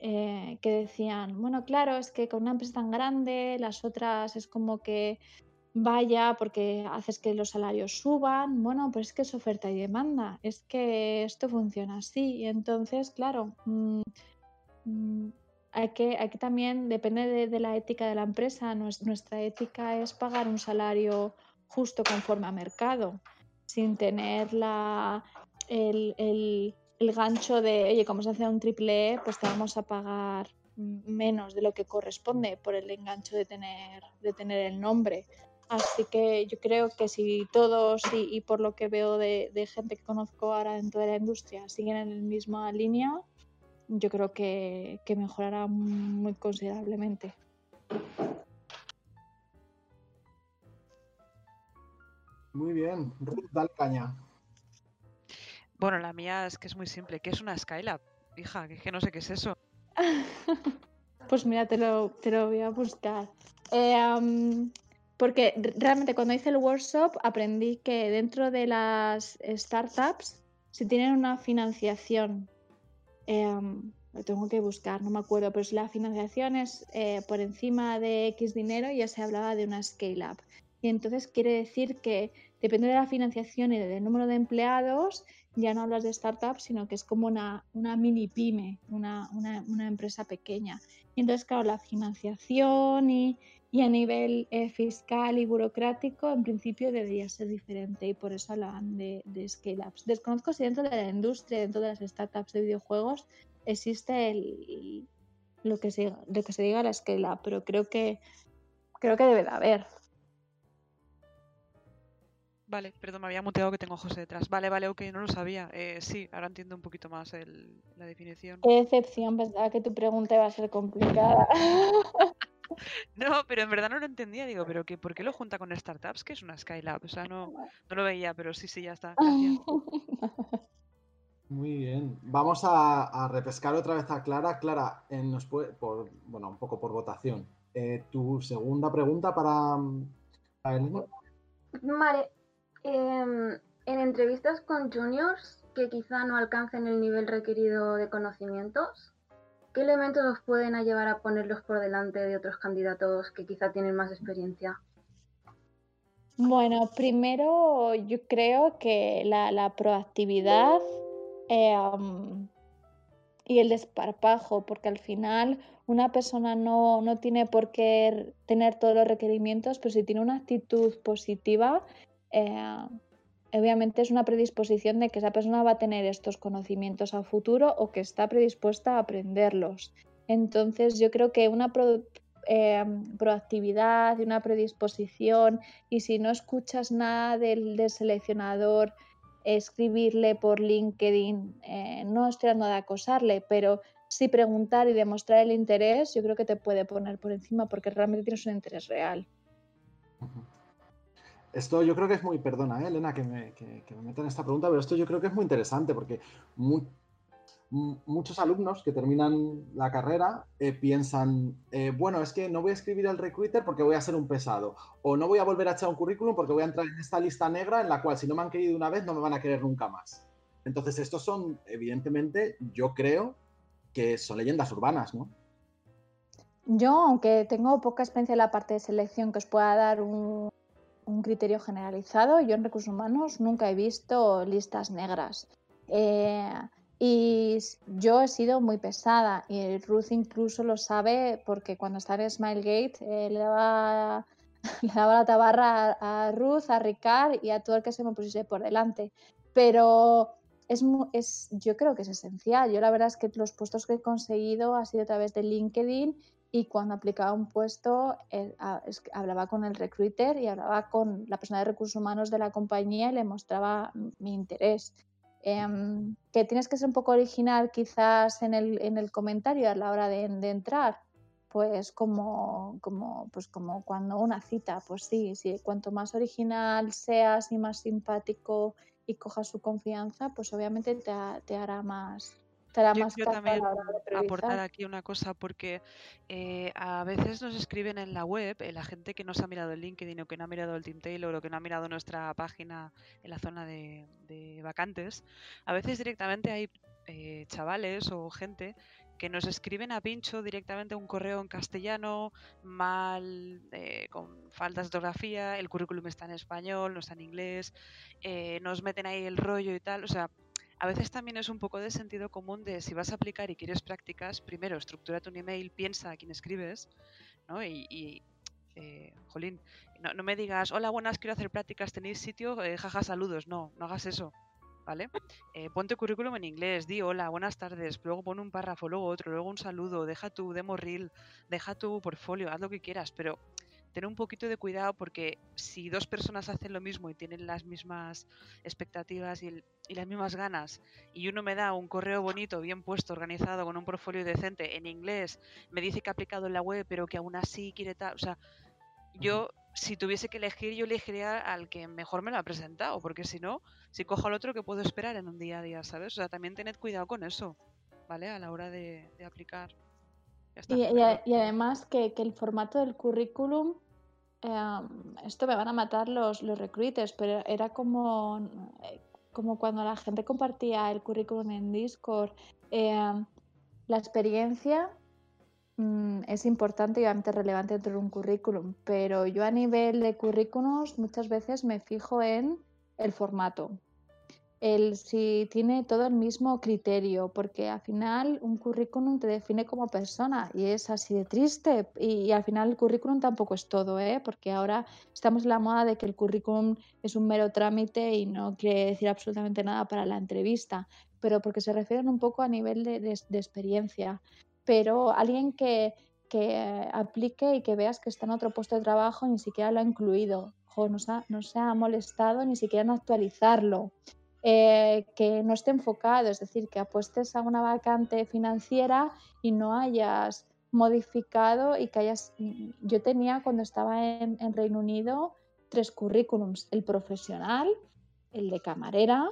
eh, que decían, bueno, claro, es que con una empresa tan grande, las otras es como que vaya porque haces que los salarios suban, bueno, pues es que es oferta y demanda, es que esto funciona así. Entonces, claro, mm, mm, hay, que, también, depende de, la ética de la empresa, nuestra ética es pagar un salario justo conforme a mercado, sin tener la, el, el gancho de, oye, como se hace un triple E, pues te vamos a pagar menos de lo que corresponde por el engancho de tener, de tener el nombre. Así que yo creo que si todos y, por lo que veo de, de, gente que conozco ahora dentro de la industria siguen en la misma línea, yo creo que, que mejorará muy considerablemente. Muy bien, Ruth, dale caña. Bueno, la mía es que es muy simple. ¿Qué es una Skylab? Hija, que, no sé qué es eso. pues mira, te lo, te lo voy a buscar. Eh, porque realmente cuando hice el workshop aprendí que dentro de las startups, si tienen una financiación, em, lo tengo que buscar, no me acuerdo, pero si la financiación es eh, por encima de X dinero, ya se hablaba de una scale-up. Y entonces quiere decir que depende de la financiación y del número de empleados, ya no hablas de startup, sino que es como una, una mini pyme, una, una, una, empresa pequeña. Y entonces, claro, la financiación y, y a nivel eh, fiscal y burocrático, en principio debería ser diferente y por eso hablan de, de scale-ups. Desconozco si dentro de la industria, dentro de las startups de videojuegos, existe el, lo, que se, lo que se diga la scale-up, pero creo que, creo que debe de haber. Vale, perdón, me había muteado que tengo a José detrás. Vale, vale, ok, no lo sabía. Eh, sí, ahora entiendo un poquito más el, la definición. Qué decepción, pensaba que tu pregunta iba a ser complicada. No, pero en verdad no lo entendía. Digo, ¿pero qué, por qué lo junta con startups? Que es una Skylab. O sea, no, no lo veía, pero sí, sí, ya está. Muy bien. Vamos a, repescar otra vez a Clara. Clara, eh, nos puede, por, bueno, un poco por votación. Eh, tu segunda pregunta para, para Elena. Vale. Em, en entrevistas con juniors que quizá no alcancen el nivel requerido de conocimientos, ¿qué elementos los pueden llevar a ponerlos por delante de otros candidatos que quizá tienen más experiencia? Bueno, primero yo creo que la, proactividad eh, y el desparpajo, porque al final una persona no, no, tiene por qué tener todos los requerimientos, pero si tiene una actitud positiva, eh, obviamente es una predisposición de que esa persona va a tener estos conocimientos a futuro o que está predispuesta a aprenderlos. Entonces yo creo que una eh, proactividad y una predisposición y si no escuchas nada del, seleccionador, escribirle por LinkedIn, eh, no estoy hablando de acosarle, pero sí preguntar y demostrar el interés, yo creo que te puede poner por encima porque realmente tienes un interés real. Esto yo creo que es muy, perdona, ¿eh, Elena, que me, que, me esta pregunta, pero esto yo creo que es muy interesante porque muchos alumnos que terminan la carrera eh, piensan, eh, bueno, es que no voy a escribir al recruiter porque voy a ser un pesado, o no voy a volver a echar un currículum porque voy a entrar en esta lista negra en la cual si no me han querido una vez no me van a querer nunca más. Entonces, estos son, evidentemente, yo creo que son leyendas urbanas, ¿no? Yo, aunque tengo poca experiencia en la parte de selección que os pueda dar un, un criterio generalizado. Yo en recursos humanos nunca he visto listas negras. Eh, y yo he sido muy pesada y Ruth incluso lo sabe porque cuando estaba en Smilegate eh, le, daba, le, daba, la tabarra a, Ruth, a Ricard y a todo el que se me pusiese por delante. Pero es, es, yo creo que es esencial. Yo la verdad es que los puestos que he conseguido ha sido a través de LinkedIn y cuando aplicaba un puesto eh, hablaba con el recruiter y hablaba con la persona de recursos humanos de la compañía y le mostraba mi interés. Em, que tienes que ser un poco original quizás en el, en el comentario a la hora de, entrar, pues como, como, pues como cuando una cita, pues sí, sí, cuanto más original seas y más simpático y cojas su confianza, pues obviamente te, te hará más, yo también aportar aquí una cosa porque eh, a veces nos escriben en la web, eh, la gente que no se ha mirado el LinkedIn o que no ha mirado el Team Taylor o que no ha mirado nuestra página en la zona de, vacantes, a veces directamente hay eh, chavales o gente que nos escriben a pincho directamente un correo en castellano, mal, con faltas de ortografía, el currículum está en español, no está en inglés, nos meten ahí el rollo y tal, o sea, a veces también es un poco de sentido común de si vas a aplicar y quieres prácticas, primero estructura tu email, piensa a quién escribes, ¿no? Y, eh, jolín, no, me digas, hola, buenas, quiero hacer prácticas, tenéis sitio, eh, jaja, saludos. No, no hagas eso, ¿vale? Eh, ponte currículum en inglés, di hola, buenas tardes, luego pon un párrafo, luego otro, luego un saludo, deja tu demo reel, deja tu portfolio, haz lo que quieras, pero tener un poquito de cuidado porque si dos personas hacen lo mismo y tienen las mismas expectativas y, las mismas ganas y uno me da un correo bonito, bien puesto, organizado, con un portfolio decente en inglés, me dice que ha aplicado en la web pero que aún así quiere tal, o sea, yo si tuviese que elegir yo elegiría al que mejor me lo ha presentado porque si no, si cojo al otro que puedo esperar en un día a día, ¿sabes? O sea, también tened cuidado con eso, ¿vale? A la hora de aplicar. Y, además que, el formato del currículum, em, esto me van a matar los, los recruiters, pero era como, eh, como cuando la gente compartía el currículum en Discord. Em, la experiencia mm, es importante y obviamente relevante dentro de un currículum, pero yo a nivel de currículums muchas veces me fijo en el formato el si tiene todo el mismo criterio, porque al final un currículum te define como persona y es así de triste. Y, al final el currículum tampoco es todo, ¿eh? porque ahora estamos en la moda de que el currículum es un mero trámite y no quiere decir absolutamente nada para la entrevista, pero porque se refieren un poco a nivel de, experiencia. Pero alguien que, que aplique y que veas que está en otro puesto de trabajo ni siquiera lo ha incluido. no se ha molestado ni siquiera en actualizarlo. Eh, que no esté enfocado, es decir, que apuestes a una vacante financiera y no hayas modificado y que hayas... Yo tenía cuando estaba en, Reino Unido tres currículums, el profesional, el de camarera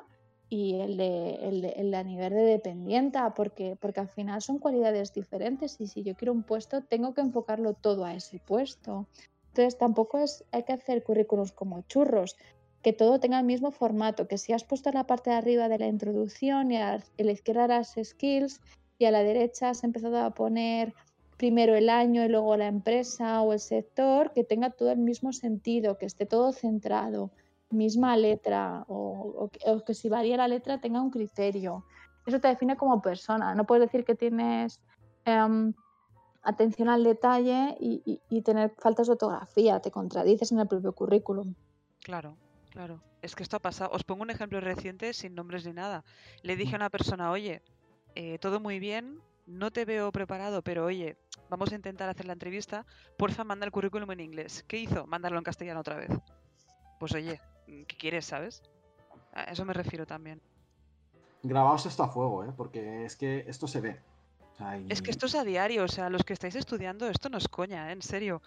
y el de, el a nivel de dependienta, porque, porque al final son cualidades diferentes y si yo quiero un puesto tengo que enfocarlo todo a ese puesto. Entonces tampoco es, hay que hacer currículums como churros, que todo tenga el mismo formato, que si has puesto la parte de arriba de la introducción y a la izquierda las skills y a la derecha has empezado a poner primero el año y luego la empresa o el sector, que tenga todo el mismo sentido, que esté todo centrado, misma letra o, que, si varía la letra tenga un criterio. Eso te define como persona. No puedes decir que tienes em, atención al detalle y, y, tener faltas de ortografía, te contradices en el propio currículum. Claro, claro. Es que esto ha pasado. Os pongo un ejemplo reciente sin nombres ni nada. Le dije a una persona, oye, eh, todo muy bien, no te veo preparado, pero oye, vamos a intentar hacer la entrevista, porfa, manda el currículum en inglés. ¿Qué hizo? Mandarlo en castellano otra vez. Pues oye, ¿qué quieres, sabes? A eso me refiero también. Grabaos esto a fuego, ¿eh? porque es que esto se ve. Es que esto es a diario, o sea, los que estáis estudiando, esto no es coña, ¿eh? en serio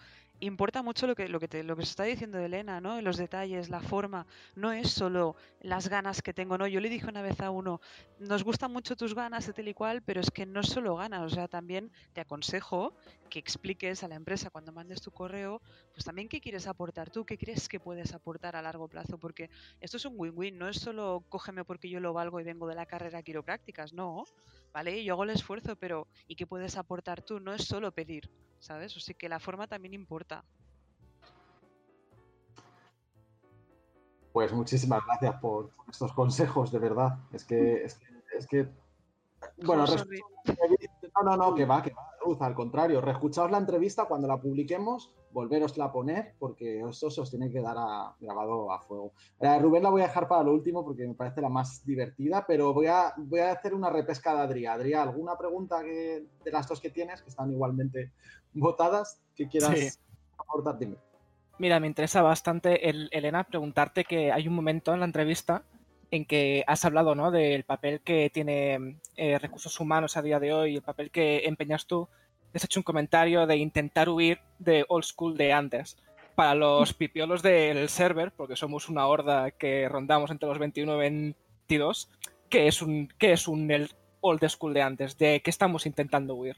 importa mucho lo que, lo que, te, lo que se está diciendo Elena, ¿no? Los detalles, la forma. No es solo las ganas que tengo, ¿no? Yo le dije una vez a uno, nos gustan mucho tus ganas de tal y cual, pero es que no solo ganas. O sea, también te aconsejo que expliques a la empresa cuando mandes tu correo, pues también qué quieres aportar tú, qué crees que puedes aportar a largo plazo, porque esto es un win-win, no es solo cógeme porque yo lo valgo y vengo de la carrera quiroprácticas, no, ¿vale? Yo hago el esfuerzo, pero ¿y qué puedes aportar tú? No es solo pedir. ¿Sabes? O sea que la forma también importa. Pues muchísimas gracias por estos consejos, de verdad. Es que, es que, bueno, no, no, no, que va, que va, al contrario, reescuchaos la entrevista cuando la publiquemos, volverosla a poner, porque eso se os tiene que dar a, grabado a fuego. Eh, Rubén la voy a dejar para lo último porque me parece la más divertida, pero voy a, voy a hacer una repesca de Adrián. Adrián, ¿alguna pregunta que, de las dos que tienes, que están igualmente votadas, que quieras aportar? Dime. Mira, me interesa bastante, el, Elena, preguntarte que hay un momento en la entrevista en que has hablado ¿no? del papel que tiene eh, recursos humanos a día de hoy, el papel que empeñas tú. Has hecho un comentario de intentar huir de old school de antes. Para los pipiolos del server, porque somos una horda que rondamos entre los 21 y 22, ¿qué es un, qué es un el old school de antes? ¿De qué estamos intentando huir?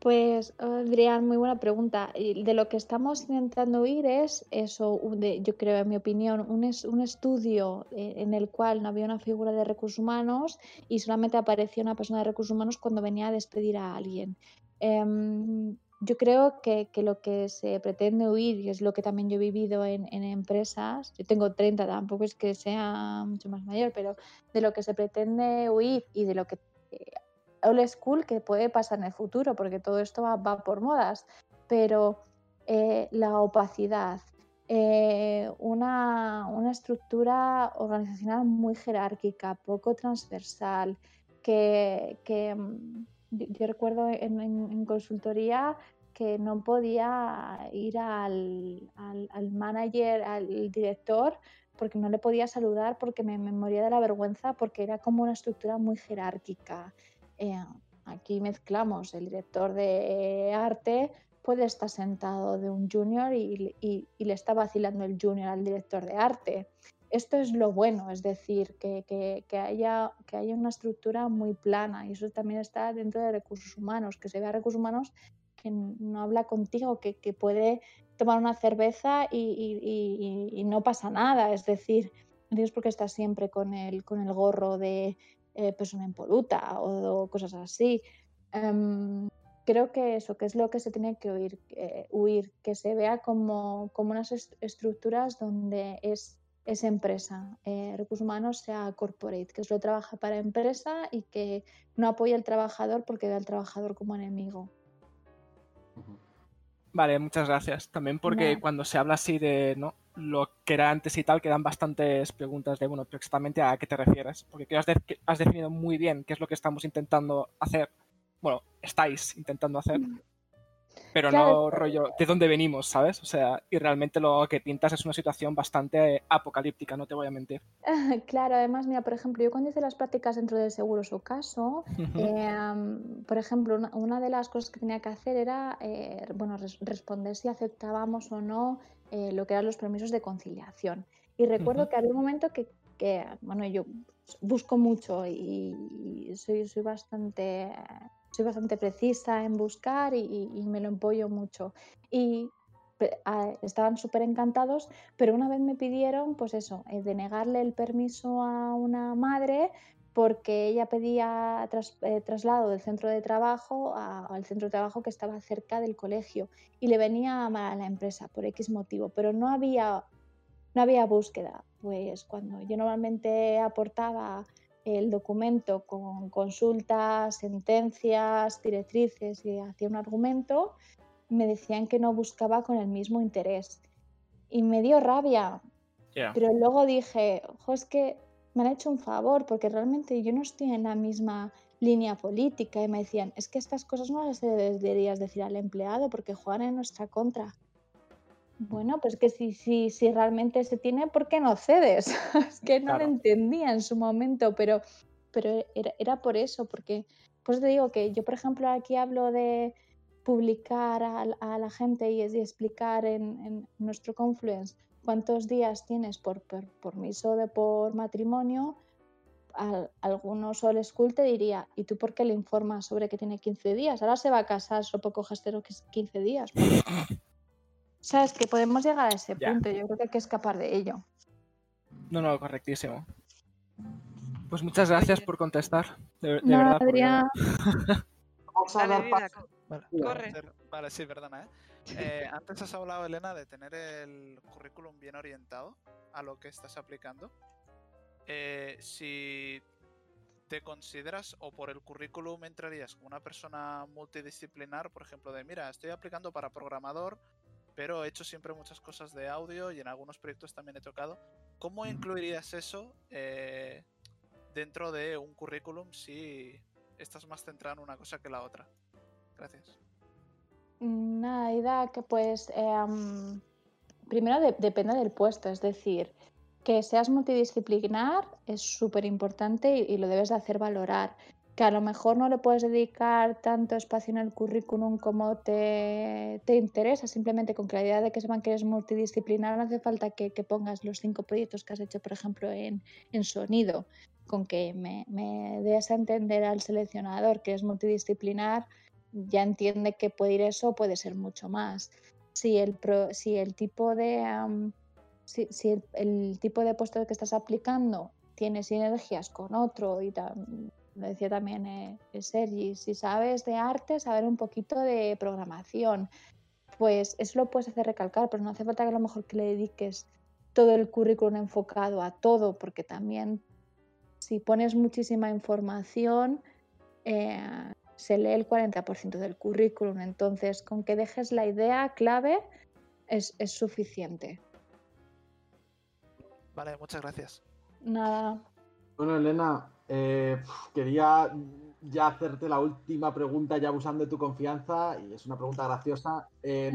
Pues, Adrián, muy buena pregunta. De lo que estamos intentando oír es eso, yo creo, en mi opinión, un, un estudio eh, en el cual no había una figura de recursos humanos y solamente aparecía una persona de recursos humanos cuando venía a despedir a alguien. Em, yo creo que, lo que se pretende oír, y es lo que también yo he vivido en, empresas, yo tengo 30, tampoco es que sea mucho más mayor, pero de lo que se pretende oír y de lo que eh, old school que puede pasar en el futuro, porque todo esto va, por modas, pero eh, la opacidad, eh, una, estructura organizacional muy jerárquica, poco transversal, que, mm, yo, recuerdo en, consultoría que no podía ir al, al, manager, al director, porque no le podía saludar porque me, me, moría de la vergüenza porque era como una estructura muy jerárquica. Eh, aquí mezclamos el director de arte puede estar sentado de un junior y, le está vacilando el junior al director de arte. Esto es lo bueno, es decir, que, haya, que haya una estructura muy plana y eso también está dentro de recursos humanos, que se vea recursos humanos que no habla contigo, que, puede tomar una cerveza y, no pasa nada, es decir, no tienes por qué estar siempre con el, con el gorro de eh, persona impoluta o, cosas así. Em, creo que eso, que es lo que se tiene que oír, huir, que se vea como, como unas estructuras donde es, es empresa, eh, recursos humanos sea corporate, que lo trabaja para empresa y que no apoya al trabajador porque ve al trabajador como enemigo. Vale, muchas gracias. También porque cuando se habla así de ¿no? Lo que era antes y tal, quedan bastantes preguntas de, bueno, pero exactamente a qué te refieres. Porque creo que has, definido muy bien qué es lo que estamos intentando hacer. Bueno, estáis intentando hacer. Pero no rollo de dónde venimos, ¿sabes? O sea, y realmente lo que pintas es una situación bastante apocalíptica, no te voy a mentir. Claro, además, mira, por ejemplo, yo cuando hice las prácticas dentro del seguro su caso, em, por ejemplo, una, de las cosas que tenía que hacer era, eh, bueno, responder si aceptábamos o no eh, lo que eran los permisos de conciliación. Y recuerdo que había un momento que, que, bueno, yo busco mucho y, soy, soy bastante soy bastante precisa en buscar y, me lo empollo mucho. Y estaban súper encantados, pero una vez me pidieron, pues eso, eh, de negarle el permiso a una madre porque ella pedía eh, traslado del centro de trabajo al centro de trabajo que estaba cerca del colegio y le venía a la empresa por X motivo, pero no había, no había búsqueda. Pues cuando yo normalmente aportaba el documento con consultas, sentencias, directrices y hacía un argumento, me decían que no buscaba con el mismo interés. Y me dio rabia. Pero luego dije, ojo, es que me han hecho un favor porque realmente yo no estoy en la misma línea política. Y me decían, es que estas cosas no las deberías decir al empleado porque juegan en nuestra contra. Bueno, pues que si, si, si realmente se tiene, ¿por qué no cedes? es que no lo entendía en su momento, pero, pero era, por eso, porque pues te digo que yo, por ejemplo, aquí hablo de publicar a, la gente y, explicar en, nuestro Confluence cuántos días tienes por, permiso de por matrimonio, algunos old school te diría, ¿y tú por qué le informas sobre que tiene 15 días? Ahora se va a casar, solo poco gestero que es 15 días. Sabes que podemos llegar a ese punto, yo creo que hay que escapar de ello. No, no, correctísimo. Pues muchas gracias por contestar. De, verdad. Adrián. Vamos a dar paso. Vale, vale, sí, perdona. ¿eh? ¿eh? antes has hablado, Elena, de tener el currículum bien orientado a lo que estás aplicando. Eh, si te consideras o por el currículum entrarías como una persona multidisciplinar, por ejemplo, de mira, estoy aplicando para programador, pero he hecho siempre muchas cosas de audio y en algunos proyectos también he tocado. ¿Cómo incluirías eso eh, dentro de un currículum si estás más centrado en una cosa que la otra? Gracias. Nada, idea que pues em, primero depende del puesto, es decir, que seas multidisciplinar es súper importante y, y, lo debes de hacer valorar que a lo mejor no le puedes dedicar tanto espacio en el currículum como te, te interesa, simplemente con claridad de que sepan que eres multidisciplinar, no hace falta que, pongas los cinco proyectos que has hecho, por ejemplo, en, en sonido, con que me, me, des a entender al seleccionador que es multidisciplinar, ya entiende que puede ir eso, puede ser mucho más. Si el, pro, si el tipo de... si, si el, el, tipo de puesto que estás aplicando tiene sinergias con otro y tal lo decía también eh, Sergi, si sabes de arte, saber un poquito de programación, pues eso lo puedes hacer recalcar, pero no hace falta que a lo mejor que le dediques todo el currículum enfocado a todo, porque también si pones muchísima información, eh, se lee el 40% del currículum, entonces con que dejes la idea clave es, es suficiente. Vale, muchas gracias. Nada. Bueno, Elena, eh, quería ya hacerte la última pregunta, ya abusando de tu confianza, y es una pregunta graciosa. Eh,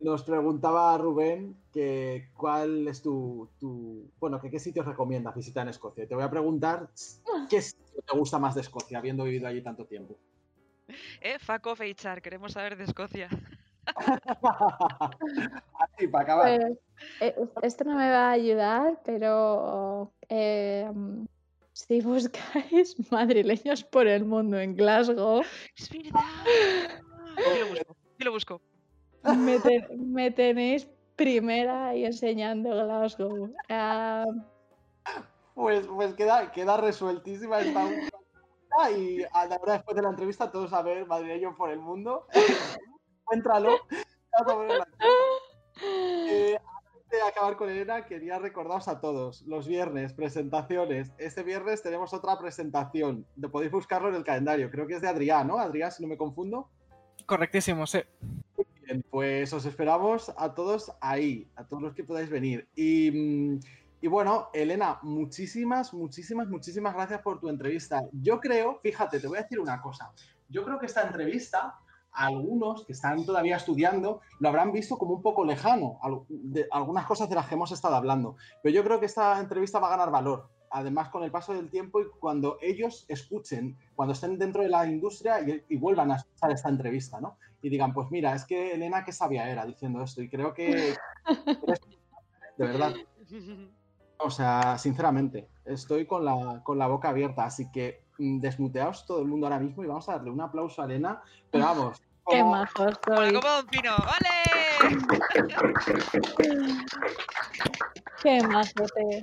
nos, preguntaba Rubén que cuál es tu, bueno, que qué sitios recomiendas visitar en Escocia. Te voy a preguntar qué sitio te gusta más de Escocia, habiendo vivido allí tanto tiempo. Eh, fuck off queremos saber de Escocia. Así, para acabar. Pues, eh, esto no me va a ayudar, pero si buscáis madrileños por el mundo en Glasgow. Es verdad. Yo lo busco. Me, tenéis primera y enseñando Glasgow. Pues, pues queda, queda resueltísima esta y ahora después de la entrevista todos a ver madrileños por el mundo. Encuéntralo. De acabar con Elena, quería recordaros a todos, los viernes, presentaciones. Este viernes tenemos otra presentación. Podéis buscarlo en el calendario. Creo que es de Adrián, ¿no? Adrián, si no me confundo. Correctísimo, sí. Muy bien, pues os esperamos a todos ahí, a todos los que podáis venir. Y, mm, y bueno, Elena, muchísimas, muchísimas, muchísimas gracias por tu entrevista. Yo creo, fíjate, te voy a decir una cosa. Yo creo que esta entrevista algunos que están todavía estudiando lo habrán visto como un poco lejano, de algunas cosas de las que hemos estado hablando. Pero yo creo que esta entrevista va a ganar valor. Además, con el paso del tiempo y cuando ellos escuchen, cuando estén dentro de la industria y, vuelvan a escuchar esta entrevista, ¿no? Y digan, pues mira, es que Elena qué sabia era diciendo esto. Y creo que... de verdad. O sea, sinceramente, estoy con la, con la boca abierta, así que desmuteaos todo el mundo ahora mismo y vamos a darle un aplauso a Elena, pero vamos. Qué majo soy. Como un pino, ¡vale! Qué majo te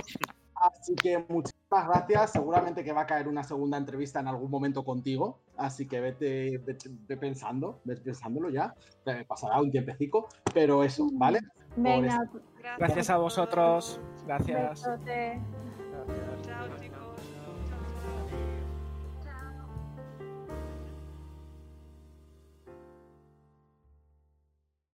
Así que muchísimas gracias. Seguramente que va a caer una segunda entrevista en algún momento contigo. Así que vete, vete, pensando, vete pensándolo ya. Pasará un tiempecico, pero eso, ¿vale? Venga. Gracias a vosotros. Gracias. Gracias. Chao, chicos.